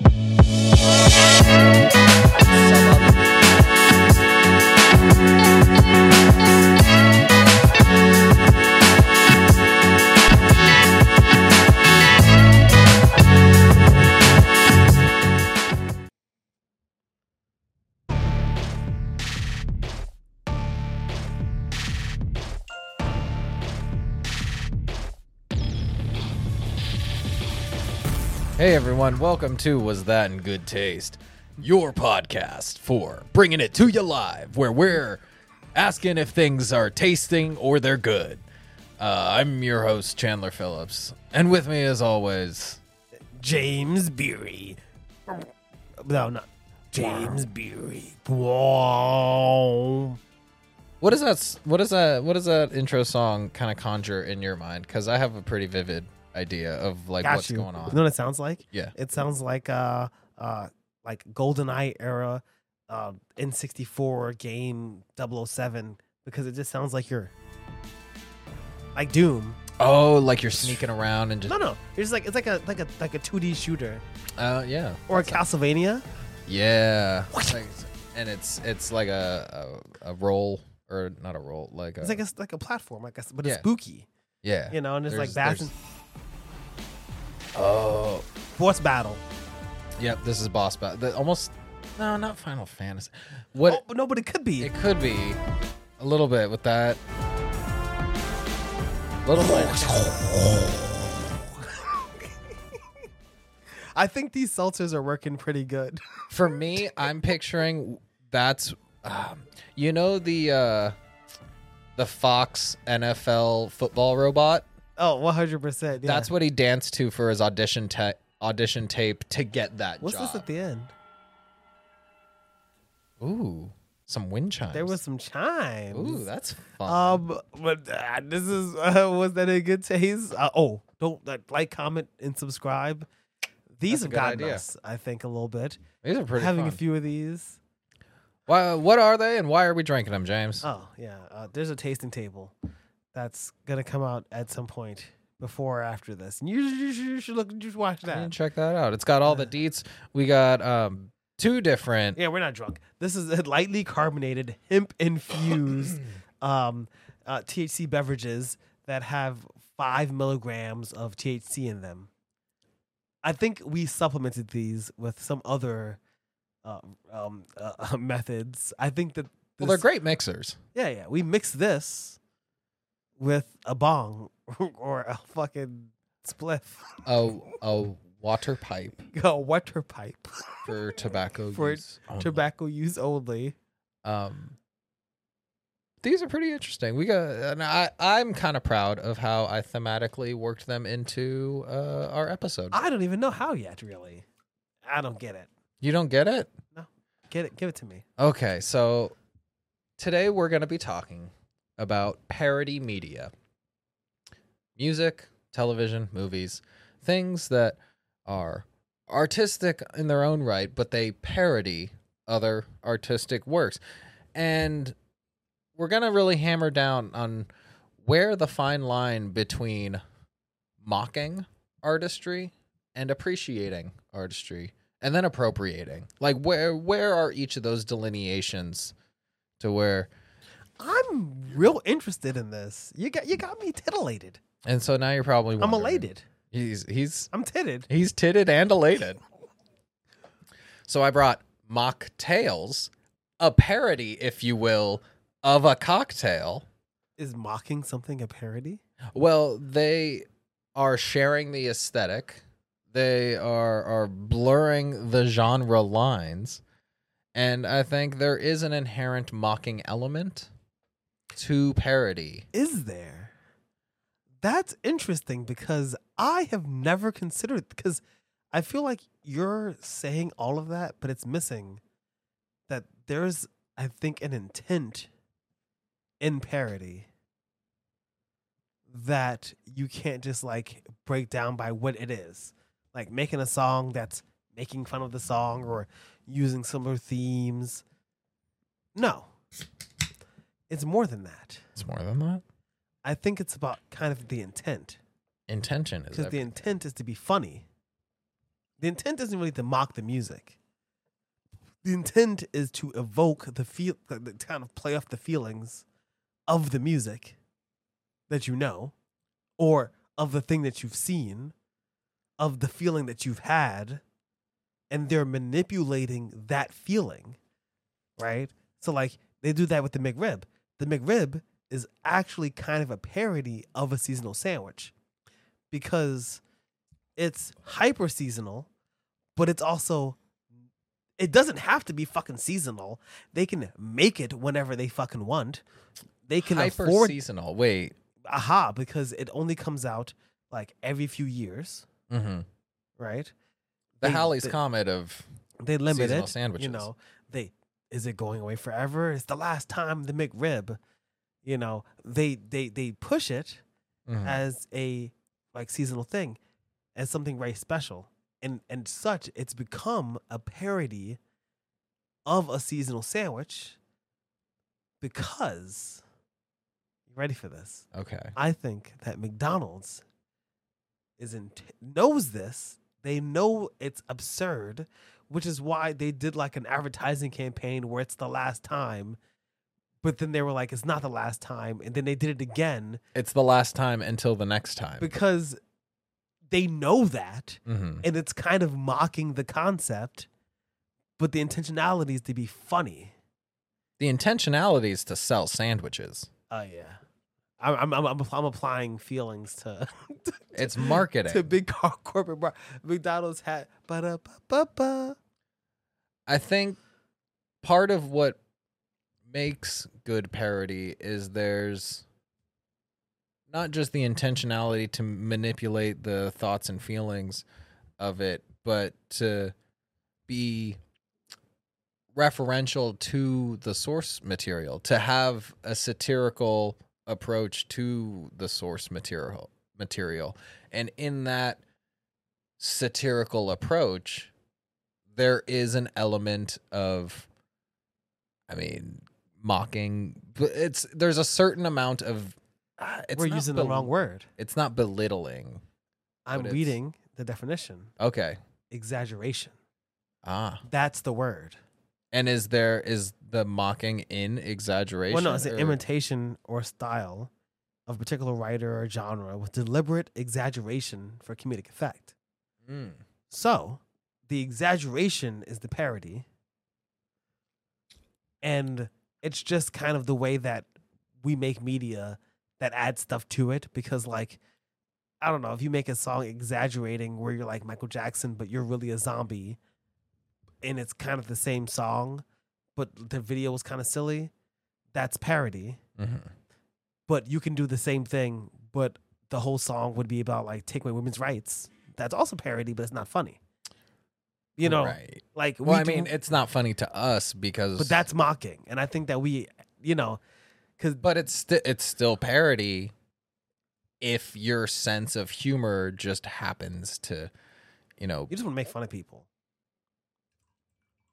Bye. Hey everyone, welcome to Was That in Good Taste, your podcast for bringing it to you live, where we're asking if things are tasting or they're good. Uh, I'm your host, Chandler Phillips, and with me, as always, James Beery. No, not James Beery. Wow. what is that? What is that? What does that intro song kind of conjure in your mind? Because I have a pretty vivid idea of like Got what's you. going You know what it sounds like? Yeah. It sounds like uh uh like GoldenEye era uh N64 game 007 because it just sounds like you're like Doom. Oh, like you're sneaking around and just No, no. It's like it's like a like a like a 2D shooter uh, yeah, or a Castlevania. yeah. Like- and it's it's like a, a a roll or not a roll, like a, It's like a like a platform, like a, but Yeah. it's spooky, yeah. you know, and it's like There's- bash and Oh, boss battle. yep. This is boss battle. The, almost no, not Final Fantasy. What Oh, no, but it could be. it could be a little bit with that. Little bit. I think these seltzers are working pretty good. For me, I'm picturing that's um, you know the uh the Fox NFL football robot. Oh, 100%. Yeah. That's what he danced to for his audition ta- audition tape to get that What's job. this at the end? Ooh, some wind chimes. There was some chimes. Ooh, that's fun. um, but uh, this is uh, was that a good taste? Uh, oh, don't uh, like, comment, and subscribe. These have gotten idea. us, I think, a little bit. These are pretty Having fun. a few of these. Why, what are they and why are we drinking them, James? Oh yeah, uh, there's a tasting table that's gonna come out at some point before or after this. And you, you, should- you should look, should watch that. check that out. It's got all the deets. We got um two different. Yeah, we're not drunk. This is a lightly carbonated, hemp infused um, uh, THC beverages that have five milligrams of THC in them. I think we supplemented these with some other uh, um, uh, methods. I think that Well, they're great mixers. Yeah, yeah. We mix this with a bong or a fucking spliff, A a water pipe a water pipe for tobacco For use. only. tobacco use only. Um, these are pretty interesting. We got, and I I'm kind of proud of how I thematically worked them into uh, our episode. I don't even know how yet, really. I don't get it. you don't get it? No, get it. Give it to me. Okay, so today we're going to be talking about parody media music, television, movies, things that are artistic in their own right, but they parody other artistic works. And we're going to really hammer down on where the fine line between mocking artistry and appreciating artistry and then appropriating. Like where where are each of those delineations to where I'm real interested in this. You got you got me titillated. and so now you're probably I'm wondering- elated. He's he's I'm titted. he's titted and elated. So I brought mock tales, a parody, if you will, of a cocktail. Is mocking something a parody? Well, they are sharing the aesthetic. They are are blurring the genre lines. And I think there is an inherent mocking element to parody. Is there? That's interesting because I have never considered because I feel like you're saying all of that, but it's missing that there's I think an intent in parody that you can't just like break down by what it is. Like making a song that's making fun of the song or using similar themes. No. It's more than that. It's more than that. I think it's about kind of the intent Intention is because the everything. intent is to be funny. The The intent isn't really to mock the music. The intent is to evoke the feel, to kind of play off the feelings of the music that you know, or of the thing that you've seen, of the feeling that you've had, and they're manipulating that feeling, right? So, like, they do that with the McRib. The McRib is actually kind of a parody of a seasonal sandwich because it's hyper seasonal, but it's also it doesn't have to be fucking seasonal. They can make it whenever they fucking want. They can Hyper afford seasonal. Wait. aha because it only comes out like every few years, Mm-hmm. right? The They- Halley's they- Comet of They limit Seasonal it. sandwiches. You know, they is it going away forever? It's the last time the McRib. You know, they they they push it Mhm. as a like seasonal thing, as something very special, and and such. It's become a parody of a seasonal sandwich because you ready for this? okay. I think that McDonald's is in knows this. They know it's absurd, which is why they did like an advertising campaign where it's the last time. But then they were like, it's not the last time. And then they did it again It's the last time until the next time. because they know that. mm-hmm. And it's kind of mocking the concept. But the intentionality is to be funny. The intentionality is to sell sandwiches. Oh, yeah. I'm, I'm, I'm, I'm applying feelings to It's marketing. to big corporate bar. McDonald's hat. Ba da ba ba ba. I think part of what makes good parody is there's not just the intentionality to manipulate the thoughts and feelings of it, but to be referential to the source material, to have a satirical approach to the source material material. And in that satirical approach, there is an element of I mean, mocking, but it's there's a certain amount of uh, it's We're using the wrong word. It's not belittling. I'm reading the definition. Okay. Exaggeration. Ah. That's the word. And is there is the mocking in exaggeration? Well, no, it's an or- imitation or style of a particular writer or genre with deliberate exaggeration for comedic effect. Mm. So, the exaggeration is the parody. And it's just kind of the way that we make media that adds stuff to it because like I don't know, if you make a song exaggerating where you're like Michael Jackson but you're really a zombie and it's kind of the same song but the video was kind of silly, that's parody. Mhm. But you can do the same thing but the whole song would be about like take away women's rights. That's also parody but it's not funny. You know, right. like Well, we I do- mean, it's not funny to us because, but that's mocking, and I think that we, you know, because but it's sti- it's still parody. If your sense of humor just happens to, you know, you just want to make fun of people.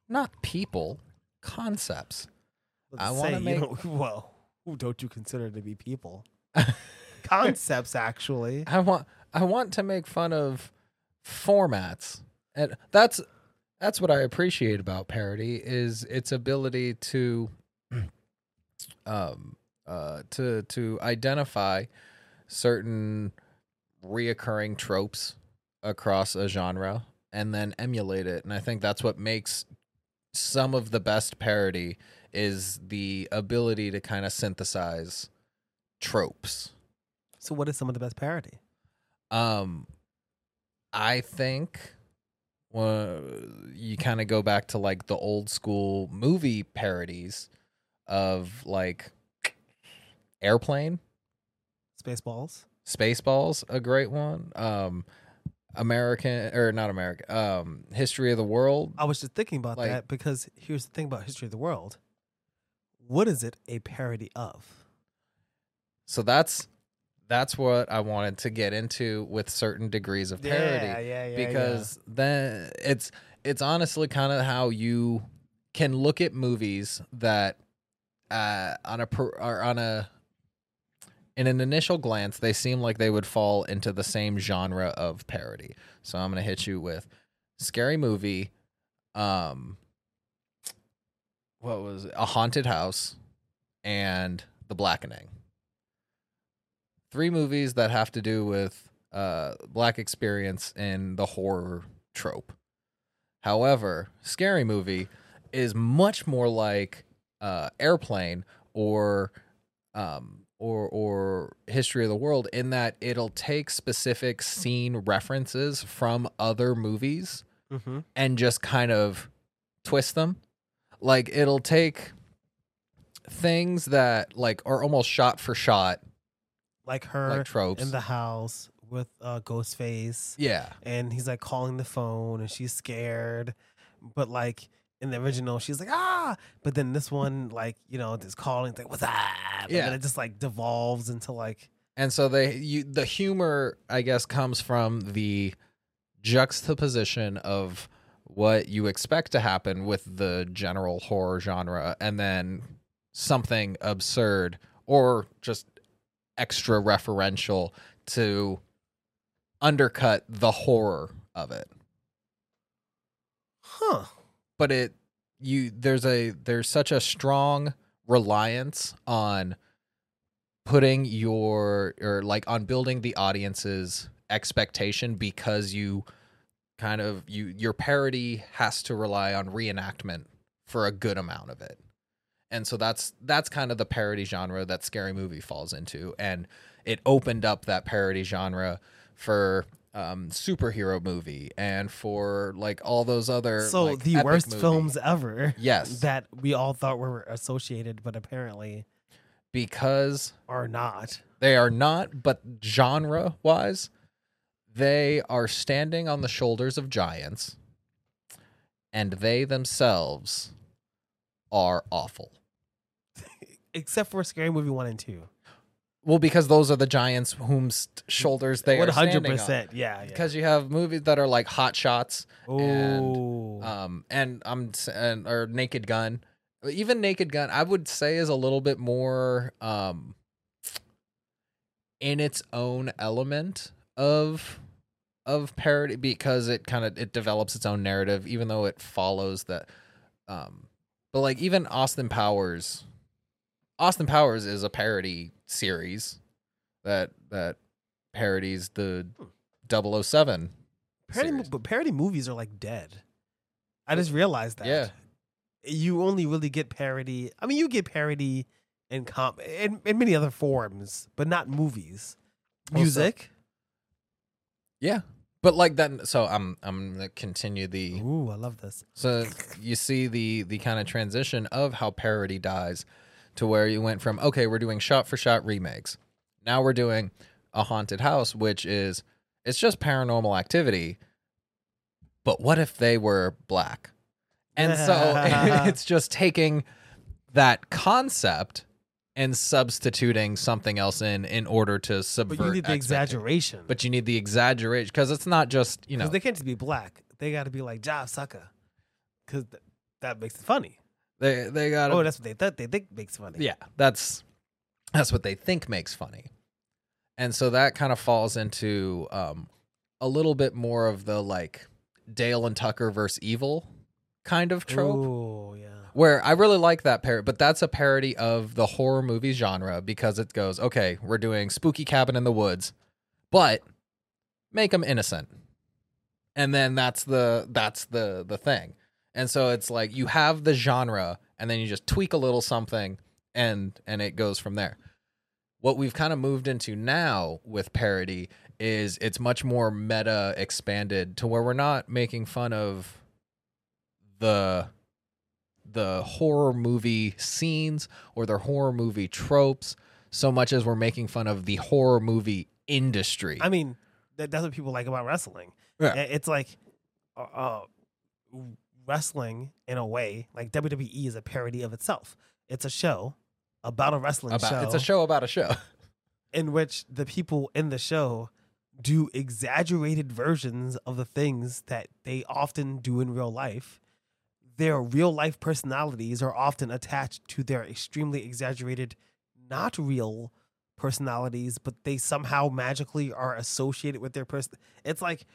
not people, concepts. But I say, you make- don't- well, who don't you consider to be people? Concepts, actually. I want I want to make fun of formats. And that's that's what I appreciate about parody is its ability to um uh to to identify certain reoccurring tropes across a genre and then emulate it. And I think that's what makes some of the best parody is the ability to kind of synthesize tropes. So, what is some of the best parody? Um, I think well, you kind of go back to like the old school movie parodies of like Airplane, Spaceballs. Spaceballs, a great one. Um, American or not American, um, History of the World. I was just thinking about Like- that because here's the thing about history of the world. What is it a parody of? So that's that's what I wanted to get into with certain degrees of parody. Yeah, yeah, yeah. because then it's it's honestly kind of how you can look at movies that uh on a per, or on a in an initial glance they seem like they would fall into the same genre of parody. So I'm going to hit you with Scary Movie, um, what was it? A Haunted House, and The Blackening. Three movies that have to do with uh, black experience in the horror trope. However, Scary Movie is much more like uh, Airplane or um, or or History of the World in that it'll take specific scene references from other movies Mm-hmm. and just kind of twist them. Like it'll take things that like are almost shot for shot Like her like tropes. in the house with a uh, Ghostface, yeah. and he's like calling the phone, and she's scared, but like. In the original, she's like ah, but then this one, like you know, just calling, it's like what's that? Yeah. and it just like devolves into like And so they you the humor I guess comes from the juxtaposition of what you expect to happen with the general horror genre and then something absurd or just extra referential to undercut the horror of it. huh. But it you there's a there's such a strong reliance on putting your or like on building the audience's expectation because you kind of you your parody has to rely on reenactment for a good amount of it. And so that's that's kind of the parody genre that Scary Movie falls into and it opened up that parody genre for um superhero movie and for like all those other So like, the worst movie. films ever Yes. that we all thought were associated, but apparently because are not. They are not, but genre wise, they are standing on the shoulders of giants, and they themselves are awful. Except for Scary Movie one and two. Well, because those are the giants whose shoulders they are One hundred standing on. percent. Yeah. yeah. Because you have movies that are like Hot Shots, and, oh, um, and I'm s- and or Naked Gun. Even Naked Gun, I would say, is a little bit more um in its own element of of parody because it kind of it develops its own narrative, even though it follows that. Um, but like even Austin Powers, Austin Powers is a parody series that that parodies the hmm. 007 parody, series. but parody movies are like dead. I just realized that. Yeah. You only really get parody. I mean, you get parody in com in, in many other forms, but not movies. Music. Yeah. But like that so I'm I'm gonna continue the Ooh, I love this. so you see the the kind of transition of how parody dies to where you went from okay, we're doing shot for shot remakes. Now we're doing a haunted house, which is it's just paranormal activity. But what if they were black? And so it's just taking that concept and substituting something else in in order to subvert But you need the exaggeration. But you need the exaggeration because it's not just you know they can't just be black. They got to be like job sucker, because th- that makes it funny. They they got Oh, that's what they thought they think makes funny. yeah that's that's what they think makes funny, and so that kind of falls into um a little bit more of the like Dale and Tucker versus evil kind of trope. Oh yeah. where I really like that parody, but that's a parody of the horror movie genre because it goes, okay, we're doing spooky cabin in the woods, but make them innocent, and then that's the that's the the thing, and so it's like you have the genre, and then you just tweak a little something, and and it goes from there. What we've kind of moved into now with parody is it's much more meta expanded to where we're not making fun of the the horror movie scenes or the horror movie tropes so much as we're making fun of the horror movie industry. I mean, that, that's what people like about wrestling. Yeah. It's like uh, uh, wrestling in a way. Like WWE is a parody of itself. It's a show about a wrestling about show. it's a show about a show. in which the people in the show do exaggerated versions of the things that they often do in real life. Their real life personalities are often attached to their extremely exaggerated, not real personalities, but they somehow magically are associated with their person. It's like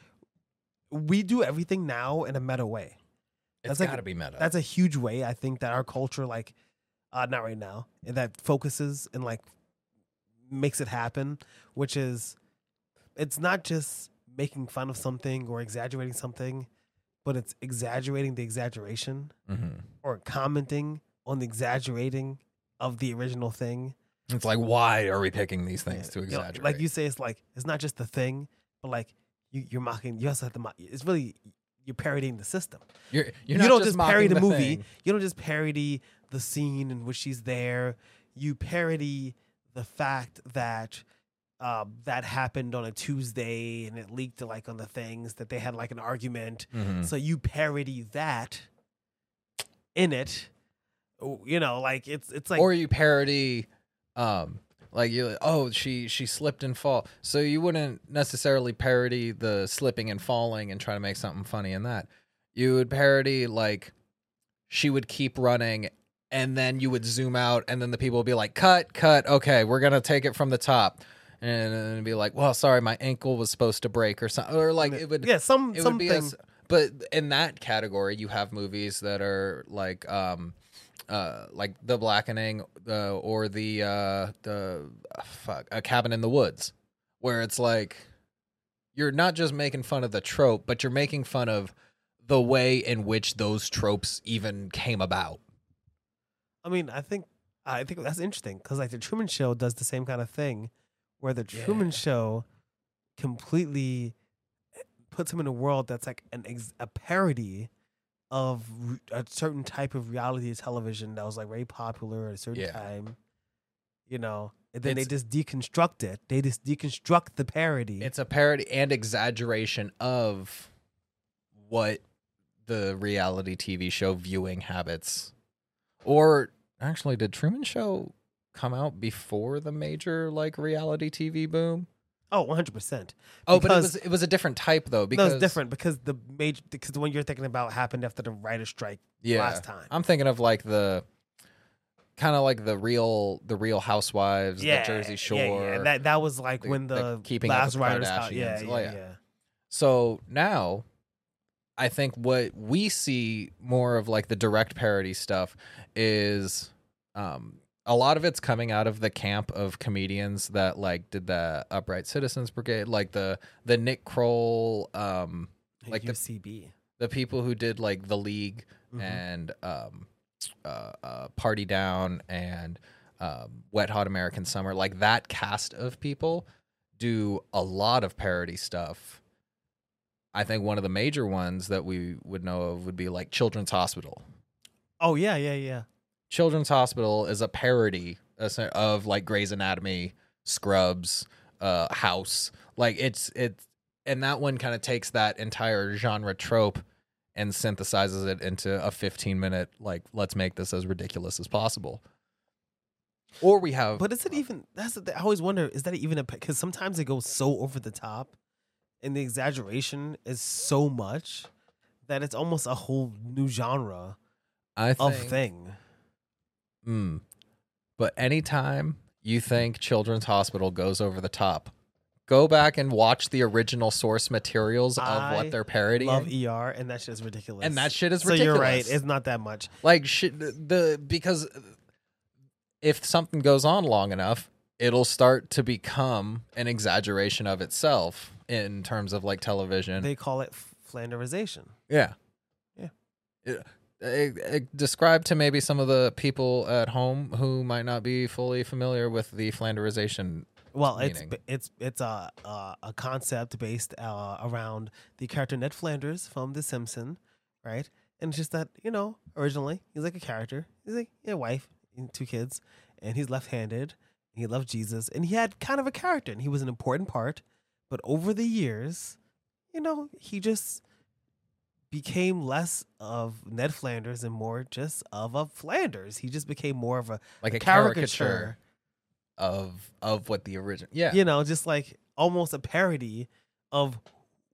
we do everything now in a meta way. It's That's like- got to be meta. That's a huge way I think that our culture like uh not right now and that focuses and like makes it happen, which is it's not just making fun of something or exaggerating something, but it's exaggerating the exaggeration Mhm. or commenting on the exaggerating of the original thing. It's like, why are we picking these things Yeah. to You know, exaggerate? like you say, it's like it's not just the thing, but like you, you're mocking. You also have to mock. It's really you're parodying the system. you're, you're you don't just, parody mocking the, movie. thing. You don't just parody the scene in which she's there. You parody the fact that um, that happened on a Tuesday and it leaked like on the things that they had like an argument. Mhm. So you parody that in it. You know, like it's it's like or you parody, um, like you, oh, she she slipped and fall. So you wouldn't necessarily parody the slipping and falling and try to make something funny in that. You would parody like she would keep running. And then you would zoom out, and then the people would be like, "Cut, cut. Okay, we're gonna take it from the top." And it'd be like, "Well, sorry, my ankle was supposed to break or something." Or like it would, yeah, some it would be a something. but in that category you have movies that are like um uh like the blackening uh, or the uh the uh, fuck a cabin in the woods where it's like you're not just making fun of the trope but you're making fun of the way in which those tropes even came about I mean, I think I think that's interesting because like the Truman Show does the same kind of thing, where the Truman Yeah. Show completely eh, puts him in a world that's like an ex- a parody of re- a certain type of reality television that was like very popular at a certain Yeah. time. You know, and then It's- they just deconstruct it. They just deconstruct the parody. it's a parody and exaggeration of what the reality TV show viewing habits or actually did Truman Show come out before the major like reality TV boom? Oh, one hundred percent. Oh, but it was it was a different type though No, because it's different because the major because the one you're thinking about happened after the writer's strike Yeah. last time. I'm thinking of like the kind of like the real the real housewives, the Jersey Shore. Yeah, yeah. That that was like the- when the the, Keeping last writer's. Yeah, Oh, yeah, yeah. yeah. So now I think what we see more of like the direct parody stuff is um a lot of it's coming out of the camp of comedians that like did the Upright Citizens Brigade, like the the Nick Kroll, um Like the- CB, the people who did like the League Mhm. and um uh, uh Party Down and um Wet Hot American Summer, like that cast of people do a lot of parody stuff. I think one of the major ones that we would know of would be like Children's Hospital. Oh yeah, yeah, yeah. Children's Hospital is a parody of like Grey's Anatomy, Scrubs, uh, House. Like it's it's and that one kind of takes that entire genre trope and synthesizes it into a 15 minute like let's make this as ridiculous as possible. Or we have But is it even? That's the. I always wonder. Is that even a? Because sometimes it goes so over the top, and the exaggeration is so much that it's almost a whole new genre I think, of thing. Mm, but anytime you think Children's Hospital goes over the top, go back and watch the original source materials of I what they're parodying. Love ER, and that shit is ridiculous. and that shit is so ridiculous. you're right. It's not that much. like shit the because if something goes on long enough, it'll start to become an exaggeration of itself in terms of like television. They call it flanderization. yeah. Yeah. Describe to maybe some of the people at home who might not be fully familiar with the flanderization. Well, it's meaning? it's it's a a, a concept based uh, around the character Ned Flanders from The Simpsons, right? And it's just that you know, originally he's like a character. He's like a wife and two kids, and he's left-handed. And he loved Jesus, and he had kind of a character, and he was an important part. But over the years, you know, he just became less of Ned Flanders and more just of a Flanders. He just became more of a Like a caricature. caricature of of what the original yeah you know, just like almost a parody of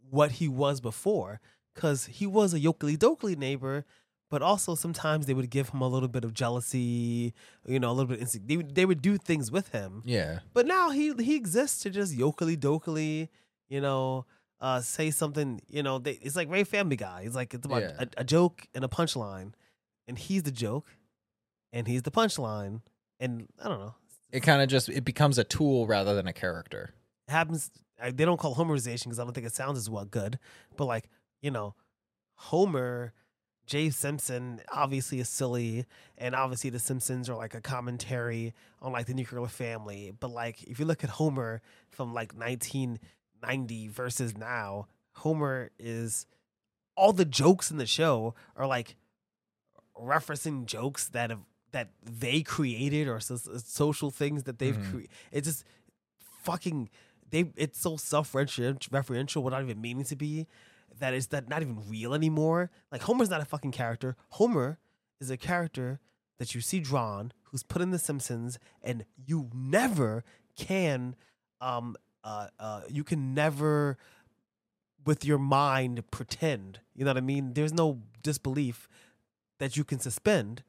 what he was before. Because he was a yokely dokely neighbor, but also sometimes they would give him a little bit of jealousy, you know, a little bit. Insec- they would they would do things with him, yeah but now he he exists to just yokely dokely, you know, uh, say something. You know, they, it's like Ray Family Guy. It's like it's about Yeah. a, a joke and a punchline, and he's the joke, and he's the punchline, and I don't know. It kind of just it becomes a tool rather than a character. It happens. They don't call Homerization because I don't think it sounds as well good. But like you know, Homer, J. Simpson obviously is silly, and obviously the Simpsons are like a commentary on like the nuclear family. But like if you look at Homer from like 1990 versus now, Homer is all the jokes in the show are like referencing jokes that have that they created or so, social things that they've Mhm. created. It's just fucking they. It's so self-referential without even meaning to be that it's that not even real anymore. Like Homer's not a fucking character. Homer is a character that you see drawn who's put in The Simpsons, and you never can, um, uh, uh, you can never, with your mind, pretend. You know what I mean? There's no disbelief that you can suspend,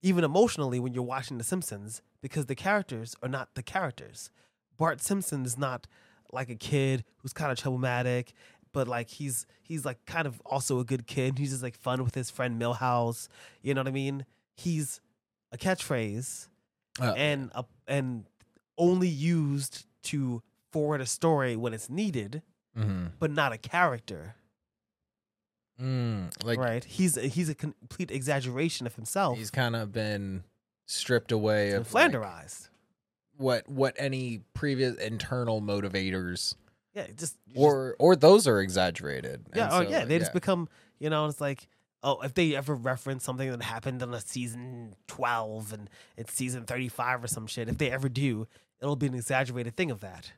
even emotionally, when you're watching The Simpsons, because the characters are not the characters. Bart Simpson is not like a kid who's kind of problematic but like he's he's like kind of also a good kid. He's just like fun with his friend Milhouse. You know what I mean? He's a catchphrase Uh, and a, and only used to forward a story when it's needed, mhm. but not a character. Mm, like right? He's a, he's a complete exaggeration of himself. he's kind of been stripped away and of like, flanderized. what what any previous internal motivators yeah, just just- or or those are exaggerated. Yeah, oh so, yeah, they just become you know. It's like oh, if they ever reference something that happened on a season twelve and it's season thirty five or some shit, if they ever do, it'll be an exaggerated thing of that,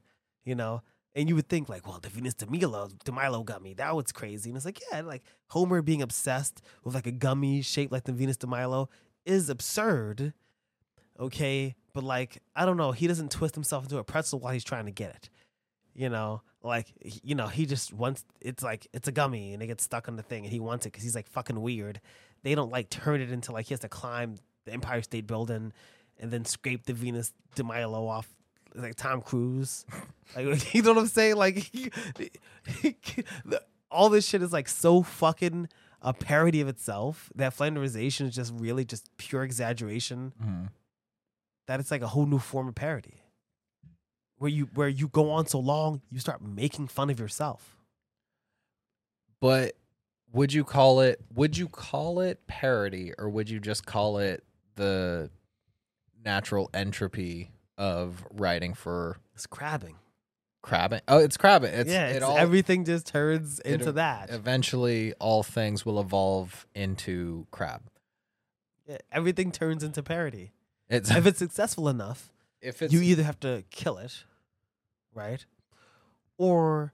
you know. And you would think like, well, the Venus de Milo, de Milo gummy, that was crazy. And it's like, yeah, like Homer being obsessed with like a gummy shaped like the Venus de Milo is absurd. Okay, but like I don't know, he doesn't twist himself into a pretzel while he's trying to get it you know like you know he just wants it's like it's a gummy and it gets stuck on the thing and he wants it because he's like fucking weird they don't like turn it into like he has to climb the empire state building and then scrape the venus de milo off like tom cruise. Like you know what i'm saying? Like the- all this shit is like so fucking a parody of itself that flanderization is just really just pure exaggeration. Mhm. that it's like a whole new form of parody. Where you where you go on so long you start making fun of yourself. But would you call it would you call it parody or would you just call it the natural entropy of writing for it's crabbing crabbing? Oh, it's crabbing. It's yeah it it's, all everything just turns it- into that eventually all things will evolve into crab. Yeah, everything turns into parody It's if it's successful enough if it's you either have to kill it right or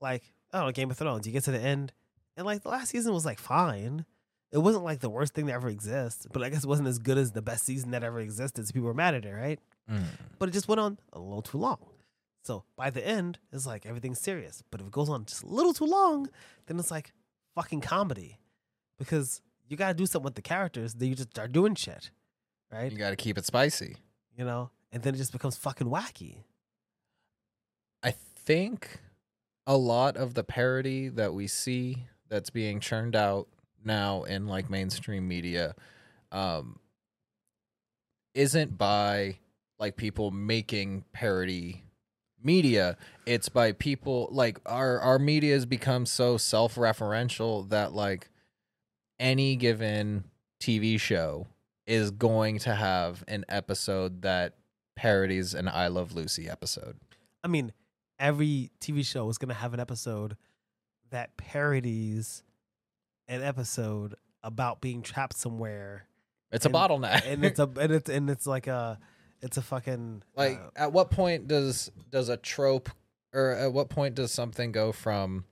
like i don't know game of thrones you get to the end and like the last season was like fine it wasn't like the worst thing that ever exists but i guess it wasn't as good as the best season that ever existed so people were mad at it right Mm. but it just went on a little too long. So by the end, it's like everything's serious. But if it goes on just a little too long, then it's like fucking comedy. Because you gotta do something with the characters, then you just start doing shit. Right? you got to keep it spicy. You know? And then it just becomes fucking wacky. I think a lot of the parody that we see that's being churned out now in like mainstream media um isn't by like people making parody media it's by people like our our media has become so self-referential that like any given TV show is going to have an episode that parodies an I Love Lucy episode. I mean, every TV show is gonna have an episode that parodies an episode about being trapped somewhere. It's a bottleneck. And it's a and it's and it's like a it's a fucking like uh, at what point does does a trope or at what point does something go from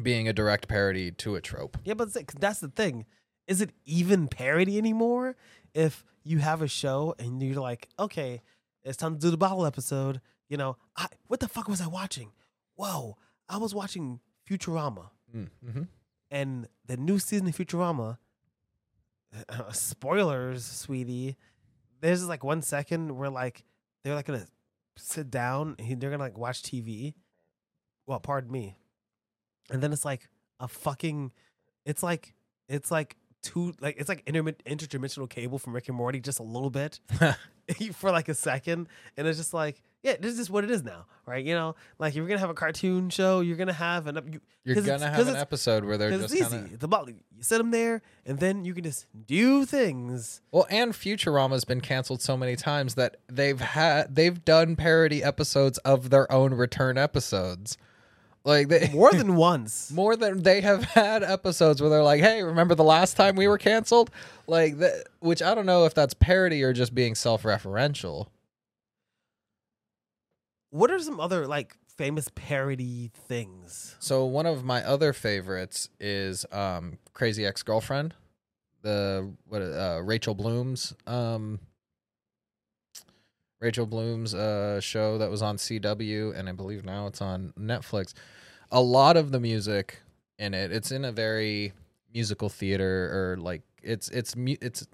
being a direct parody to a trope? Yeah, but that's the thing. Is it even parody anymore? If you have a show and you're like, okay, it's time to do the bottle episode. You know, I, what the fuck was I watching? Whoa, I was watching Futurama, Mm-hmm. And the new season of Futurama. spoilers, sweetie. There's like one second where like they're like gonna sit down and they're gonna like watch TV, well, pardon me. And then it's like a fucking, it's like it's like two like it's like intermi- interdimensional cable from Rick and Morty, just a little bit for like a second, and it's just like yeah, this is what it is now, right? You know, like you're gonna have a cartoon show, you're gonna have an you, You're gonna have an episode where they're just it's kind easy. The ball, you sit them there, and then you can just do things. well, and Futurama's been canceled so many times that they've had they've done parody episodes of their own return episodes, like they more than once. more than they have had episodes where they're like, "Hey, remember the last time we were canceled?" Like that, which I don't know if that's parody or just being self-referential. What are some other like famous parody things? So one of my other favorites is um, Crazy Ex-Girlfriend, the what uh, Rachel Bloom's um, Rachel Bloom's uh, show that was on CW, and I believe now it's on Netflix. A lot of the music in it, it's in a very musical theater or like it's it's it's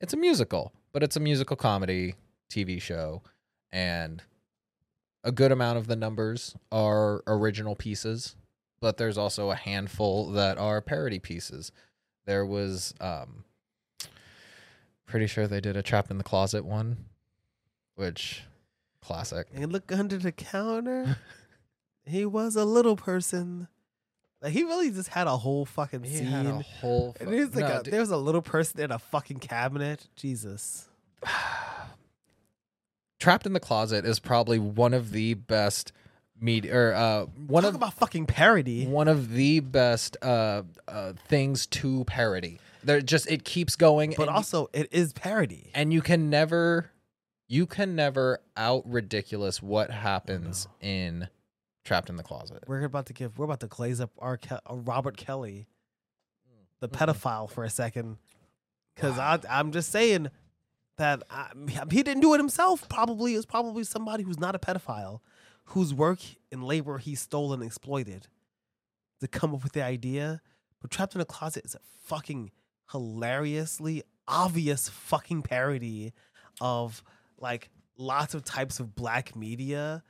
it's a musical, but it's a musical comedy TV show, and a good amount of the numbers are original pieces, but there's also a handful that are parody pieces. There was um pretty sure they did a Trapped in the Closet one, which classic. And look under the counter. he was a little person. Like he really just had a whole fucking He scene. had a whole and fu- there's like No, a, there was a little person in a fucking cabinet. Jesus. Trapped in the Closet is probably one of the best media or uh one Talk of about fucking parody. one of the best uh, uh things to parody. There just it keeps going But and also it is parody. and you can never you can never out ridiculous what happens in trapped in the closet We're about to give we're about to glaze up our Ke- uh, Robert Kelly, the Mm-mm. pedophile for a second. Cause Wow. I I'm just saying that I, he didn't do it himself. Probably was probably somebody who's not a pedophile, whose work and labor he stole and exploited to come up with the idea. But Trapped in a Closet is a fucking hilariously obvious fucking parody of like lots of types of black media.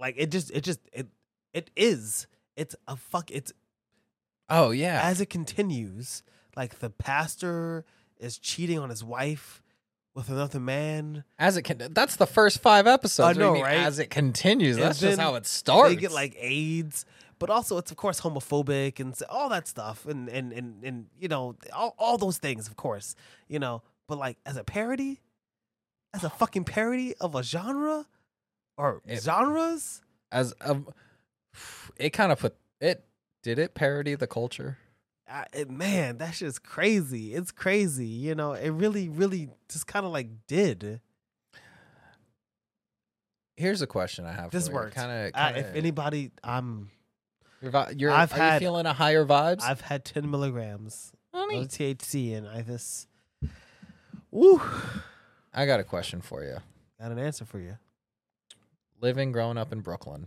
Like it just it just it it is. It's a fuck it's oh yeah as it continues, like the pastor is cheating on his wife with another man. as it can that's the first five episodes I What do you know, mean, right? as it continues And that's just how it starts They get like AIDS, but also it's of course homophobic and all that stuff, and and and and you know all all those things, of course, you know. But like as a parody, as a fucking parody of a genre or It- genres, as a, um, it kind of put it did it parody the culture I, it, man, that shit's crazy. It's crazy, you know. It really, really just kind of like did. here's a question i have This for worked. kind of if anybody, I'm you're, you're I've had- you feeling a higher vibes I've had ten milligrams Honey, of THC, and I just, woo, i got a question for you got an answer for you. living growing up in Brooklyn,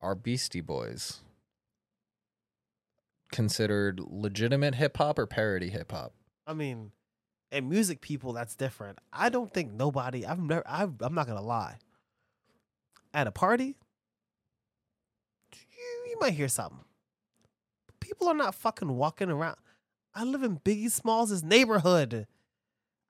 are Beastie Boys considered legitimate hip hop or parody hip hop? I mean, and music people, that's different. I don't think nobody. I've never. I've, I'm not gonna lie. At a party, you, you might hear something. People are not fucking walking around. I live in Biggie Smalls' neighborhood.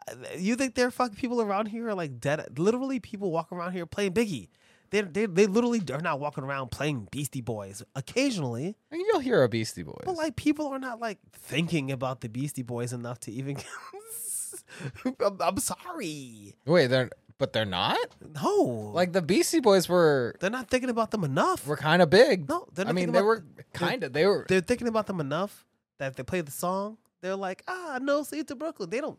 Uh, You think there are fucking people around here are like dead? Literally, people walk around here playing Biggie. They they they literally are not walking around playing Beastie Boys. Occasionally, I mean, you'll hear a Beastie Boys. but like people are not like thinking about the Beastie Boys enough to even. I'm, I'm sorry. Wait, they're but they're not. No, Like the Beastie Boys were they're not thinking about them enough. We're kind of big. no, they're not I mean, they about- were kind of they were. They're thinking about them enough that if they play the song, they're like, ah, no, sleep till Brooklyn. They don't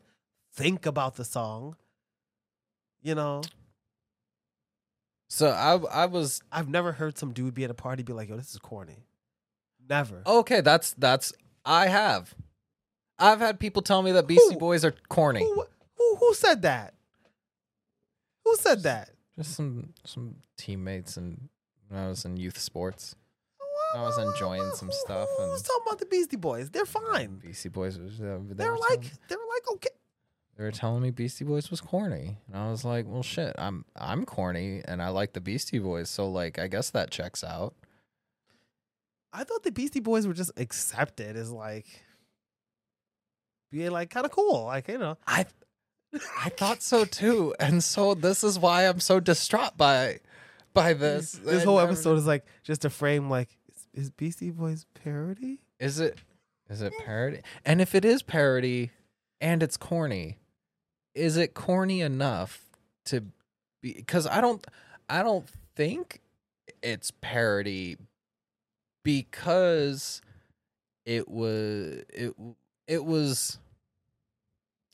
think about the song. You know, So I I was I've never heard some dude be at a party be like, yo, this is corny. Never. okay. That's that's I have. I've had people tell me that Beastie Who? Boys are corny. Who, who who said that? Who said that? Just some some teammates and when I was in youth sports. I was enjoying some Who- stuff Who's and- talking about the Beastie Boys? They're fine. Beastie Boys was uh, they They're were like some- they're like okay. They were telling me Beastie Boys was corny, and I was like, "Well, shit, I'm I'm corny, and I like the Beastie Boys, so like, I guess that checks out." I thought the Beastie Boys were just accepted as like being like kind of cool, like you know. I I thought so too, and so this is why I'm so distraught by by this. This whole episode is like just a frame. Like, is, is Beastie Boys parody? Is it is it parody? And if it is parody and it's corny, is it corny enough to be because I don't I don't think it's parody because it was it it was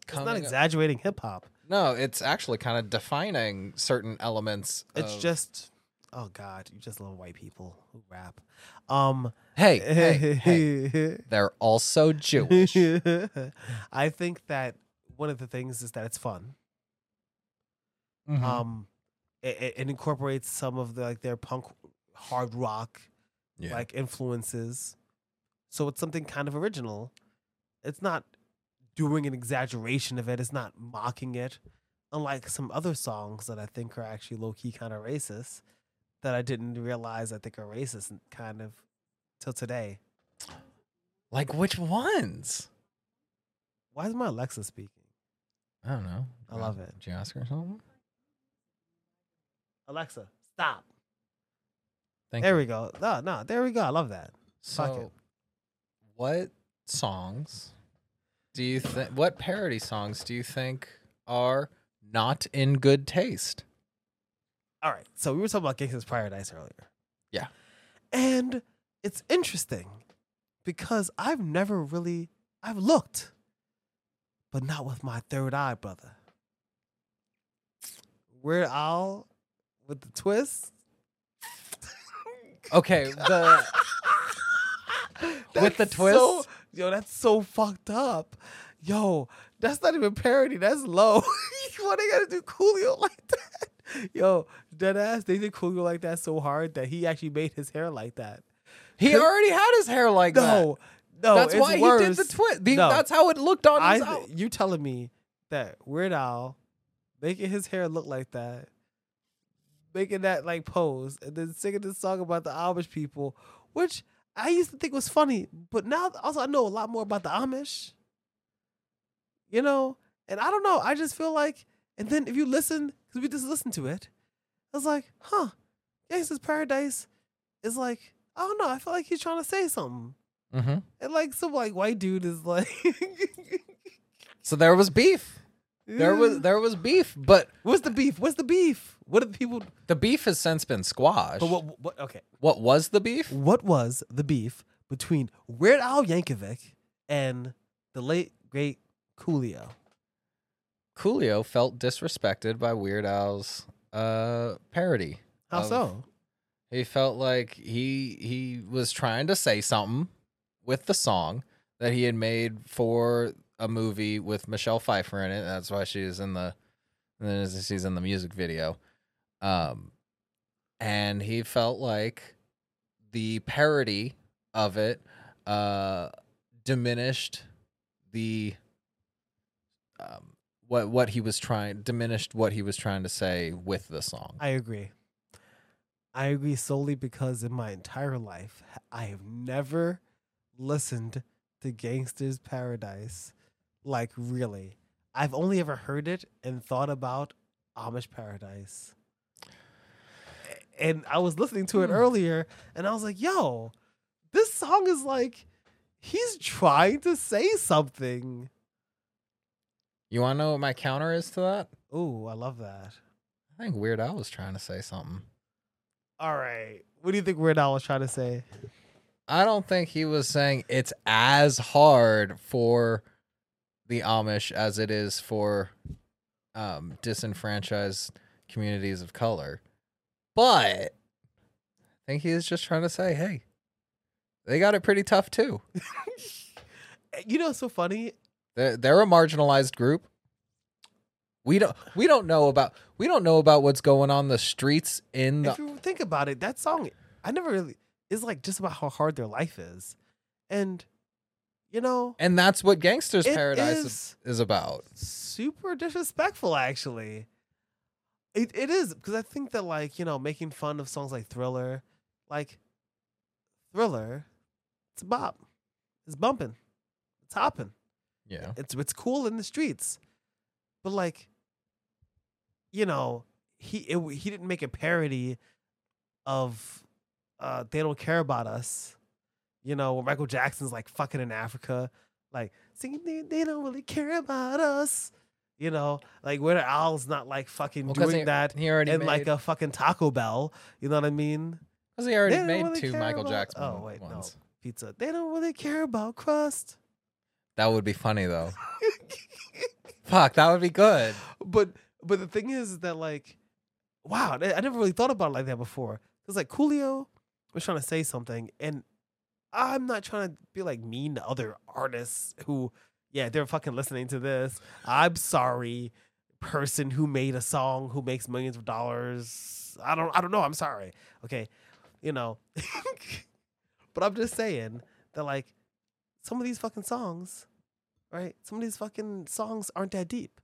It's not exaggerating hip hop. no, it's actually kind of defining certain elements. It's of- just, oh god, you just love white people who rap. Um, hey, hey, hey, they're also Jewish. I think that one of the things is that it's fun. Mhm. Um, it, it- it incorporates some of the like their punk, hard rock yeah. like influences. So it's something kind of original. It's not doing an exaggeration of it. It's not mocking it. Unlike some other songs that I think are actually low key kind of racist, that I didn't realize I think are racist kind of till today. like which ones? Why is my Alexa speaking? I don't know. I love it. Did you ask her something? Alexa, stop. Thank there you. we go. No, no, there we go. I love that. fuck it. So, what songs do you think? What parody songs do you think are not in good taste? All right. So we were talking about Gangsta's Paradise earlier. Yeah. And it's interesting because I've never really I've looked, but not with my third eye, brother. Weird Al with the twist. Okay, the With the That's so- twist? yo, that's so fucked up. Yo, that's not even parody. That's low. Why they gotta do Coolio like that? Yo, dead ass. They did Coolio like that so hard that he actually made his hair like that. he already had his hair like that. No, no, that's why worse. he did the twist. No. That's how it looked on I his. out- you telling me that Weird Al making his hair look like that, making that like pose, and then singing this song about the Amish people, which I used to think was funny, but now also I know a lot more about the Amish. You know, and I don't know. I just feel like, and then if you listen, because we just listened to it, I was like, huh, Gangsta's Paradise is like, I don't know. I feel like he's trying to say something. Mhm. And like some like white dude is like So there was beef. There was there was beef, but What's the beef? What's the beef? What are the people the beef has since been squashed. but what, what okay. what was the beef? What was the beef between Weird Al Yankovic and the late great Coolio? Coolio felt disrespected by Weird Al's uh, parody. How of- so? He felt like he he was trying to say something with the song that he had made for a movie with Michelle Pfeiffer in it. That's why she's in the she's in the music video. Um and he felt like the parody of it uh diminished the um what what he was trying diminished what he was trying to say with the song. I agree. I agree solely because in my entire life I have never listened to Gangsta's Paradise like really. I've only ever heard it and thought about Amish Paradise. And I was listening to it Hmm. earlier and I was like, yo, this song is like he's trying to say something. You want to know what my counter is to that? Ooh, I love that. I think Weird Al was trying to say something. All right. What do you think Weird Al was trying to say? I don't think he was saying it's as hard for the Amish as it is for um, disenfranchised communities of color. But I think he is just trying to say, hey, they got it pretty tough too. You know, so funny. They're, they're a marginalized group. We don't we don't know about we don't know about what's going on the streets in the if you think about it, that song, I never really, it's like just about how hard their life is. And you know, And that's what Gangsta's Paradise is, is is about. super disrespectful. Actually, it it is because I think that like you know making fun of songs like Thriller, like Thriller, it's a bop, it's bumping, it's hopping. Yeah. it's it's cool in the streets, but like, you know, he it, he didn't make a parody of uh they don't care about us, you know, when Michael Jackson's like fucking in Africa, like singing they, they don't really care about us, you know, like where Al's not like fucking Well, doing he, that he already in made, like a fucking Taco Bell, you know what I mean? 'cause he already they made really two Michael about- Jackson oh, wait, no. Pizza. They don't really care about crust. That would be funny though. Fuck, that would be good. but but the thing is that like, wow, I never really thought about it like that before. Cause like Coolio was trying to say something, and I'm not trying to be like mean to other artists who, yeah, they're fucking listening to this. I'm sorry, person who made a song who makes millions of dollars. I don't, I don't know. I'm sorry. Okay, you know, but I'm just saying that like some of these fucking songs, right? Some of these fucking songs aren't that deep.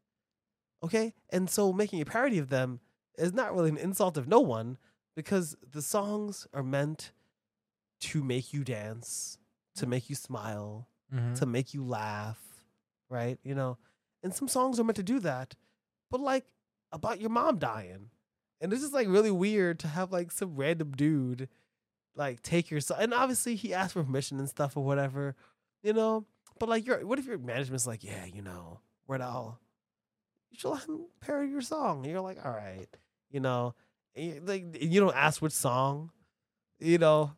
Okay? And so making a parody of them is not really an insult of no one because the songs are meant to make you dance, to make you smile, Mhm. to make you laugh, right? You know, and some songs are meant to do that, but like about your mom dying. And this is like really weird to have like some random dude like take your song. And obviously he asked for permission and stuff or whatever, you know. But like, your what if your management's like, yeah, you know, Al, you should let him parody your song. And you're like, all right, you know, like you don't ask which song, you know,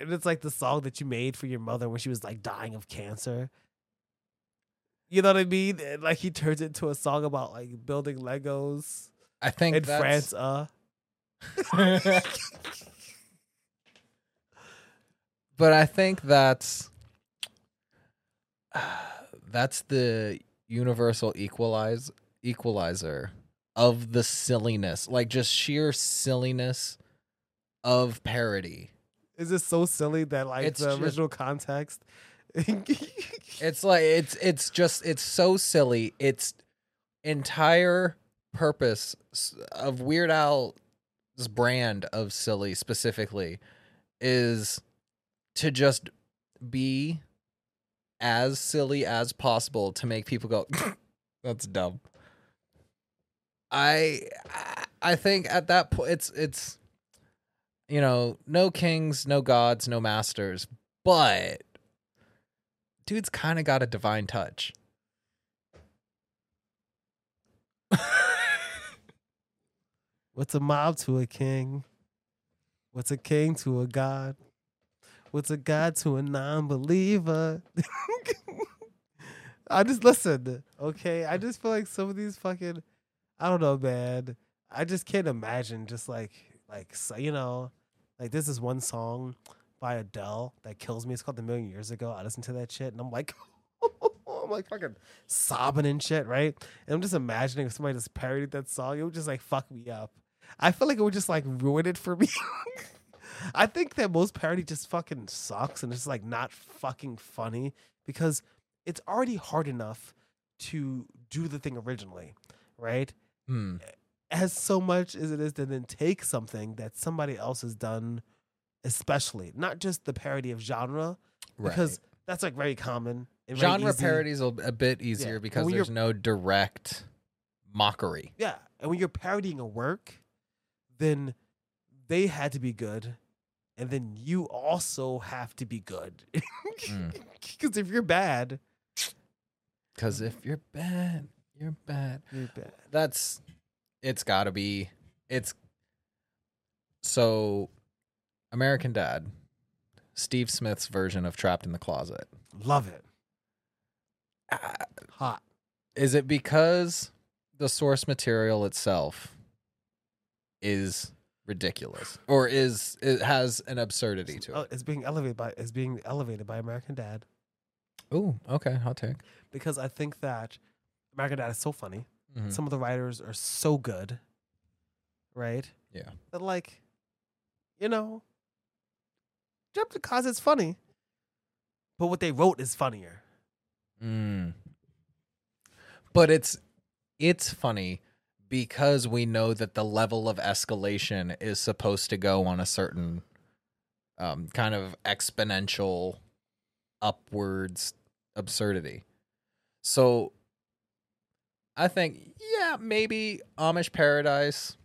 and it's like the song that you made for your mother when she was like dying of cancer. You know what I mean? And, like he turns it into a song about like building Legos I think in that's, France. Uh, but I think that's that's the universal equalize equalizer of the silliness, like just sheer silliness of parody. is this so silly that like It's the just- original context? It's like it's it's just it's so silly. Its entire purpose of Weird Al's brand of silly specifically is to just be as silly as possible to make people go that's dumb. I I think at that point it's it's you know, no kings, no gods, no masters, but dude's kind of got a divine touch. What's a mob to a king? What's a king to a god? What's a god to a non-believer? I just listen, okay? I just feel like some of these fucking, I don't know, man. I just can't imagine just like, like so, you know, like this is one song by Adele that kills me. It's called "The Million Years Ago." I listen to that shit and I'm like, I'm like fucking sobbing and shit, right? And I'm just imagining if somebody just parodied that song, it would just like fuck me up. I feel like it would just like ruin it for me. I think that most parody just fucking sucks and it's like not fucking funny because it's already hard enough to do the thing originally, right? Hmm. As so much as it is to then take something that somebody else has done, especially not just the parody of genre, Right. because that's like very common. and genre easy. parodies a, a bit easier and because there's no direct mockery. Yeah, and when you're parodying a work, then they had to be good, and then you also have to be good. Mm. Because if you're bad, Because if you're bad, you're bad. you're bad. That's it's got to be. It's so American Dad, Steve Smith's version of Trapped in the Closet. Love it. Ah, Hot. Is it because the source material itself is ridiculous, or is it has an absurdity to Oh, it? it's being elevated by it's being elevated by American Dad Ooh, okay, hot take. because I think that American Dad is so funny. Mhm. Some of the writers are so good, right? Yeah. That like, you know, Jump to the Closet's funny, but what they wrote is funnier. Mm. But it's it's funny because we know that the level of escalation is supposed to go on a certain um, kind of exponential upwards absurdity. So I think yeah, maybe Amish Paradise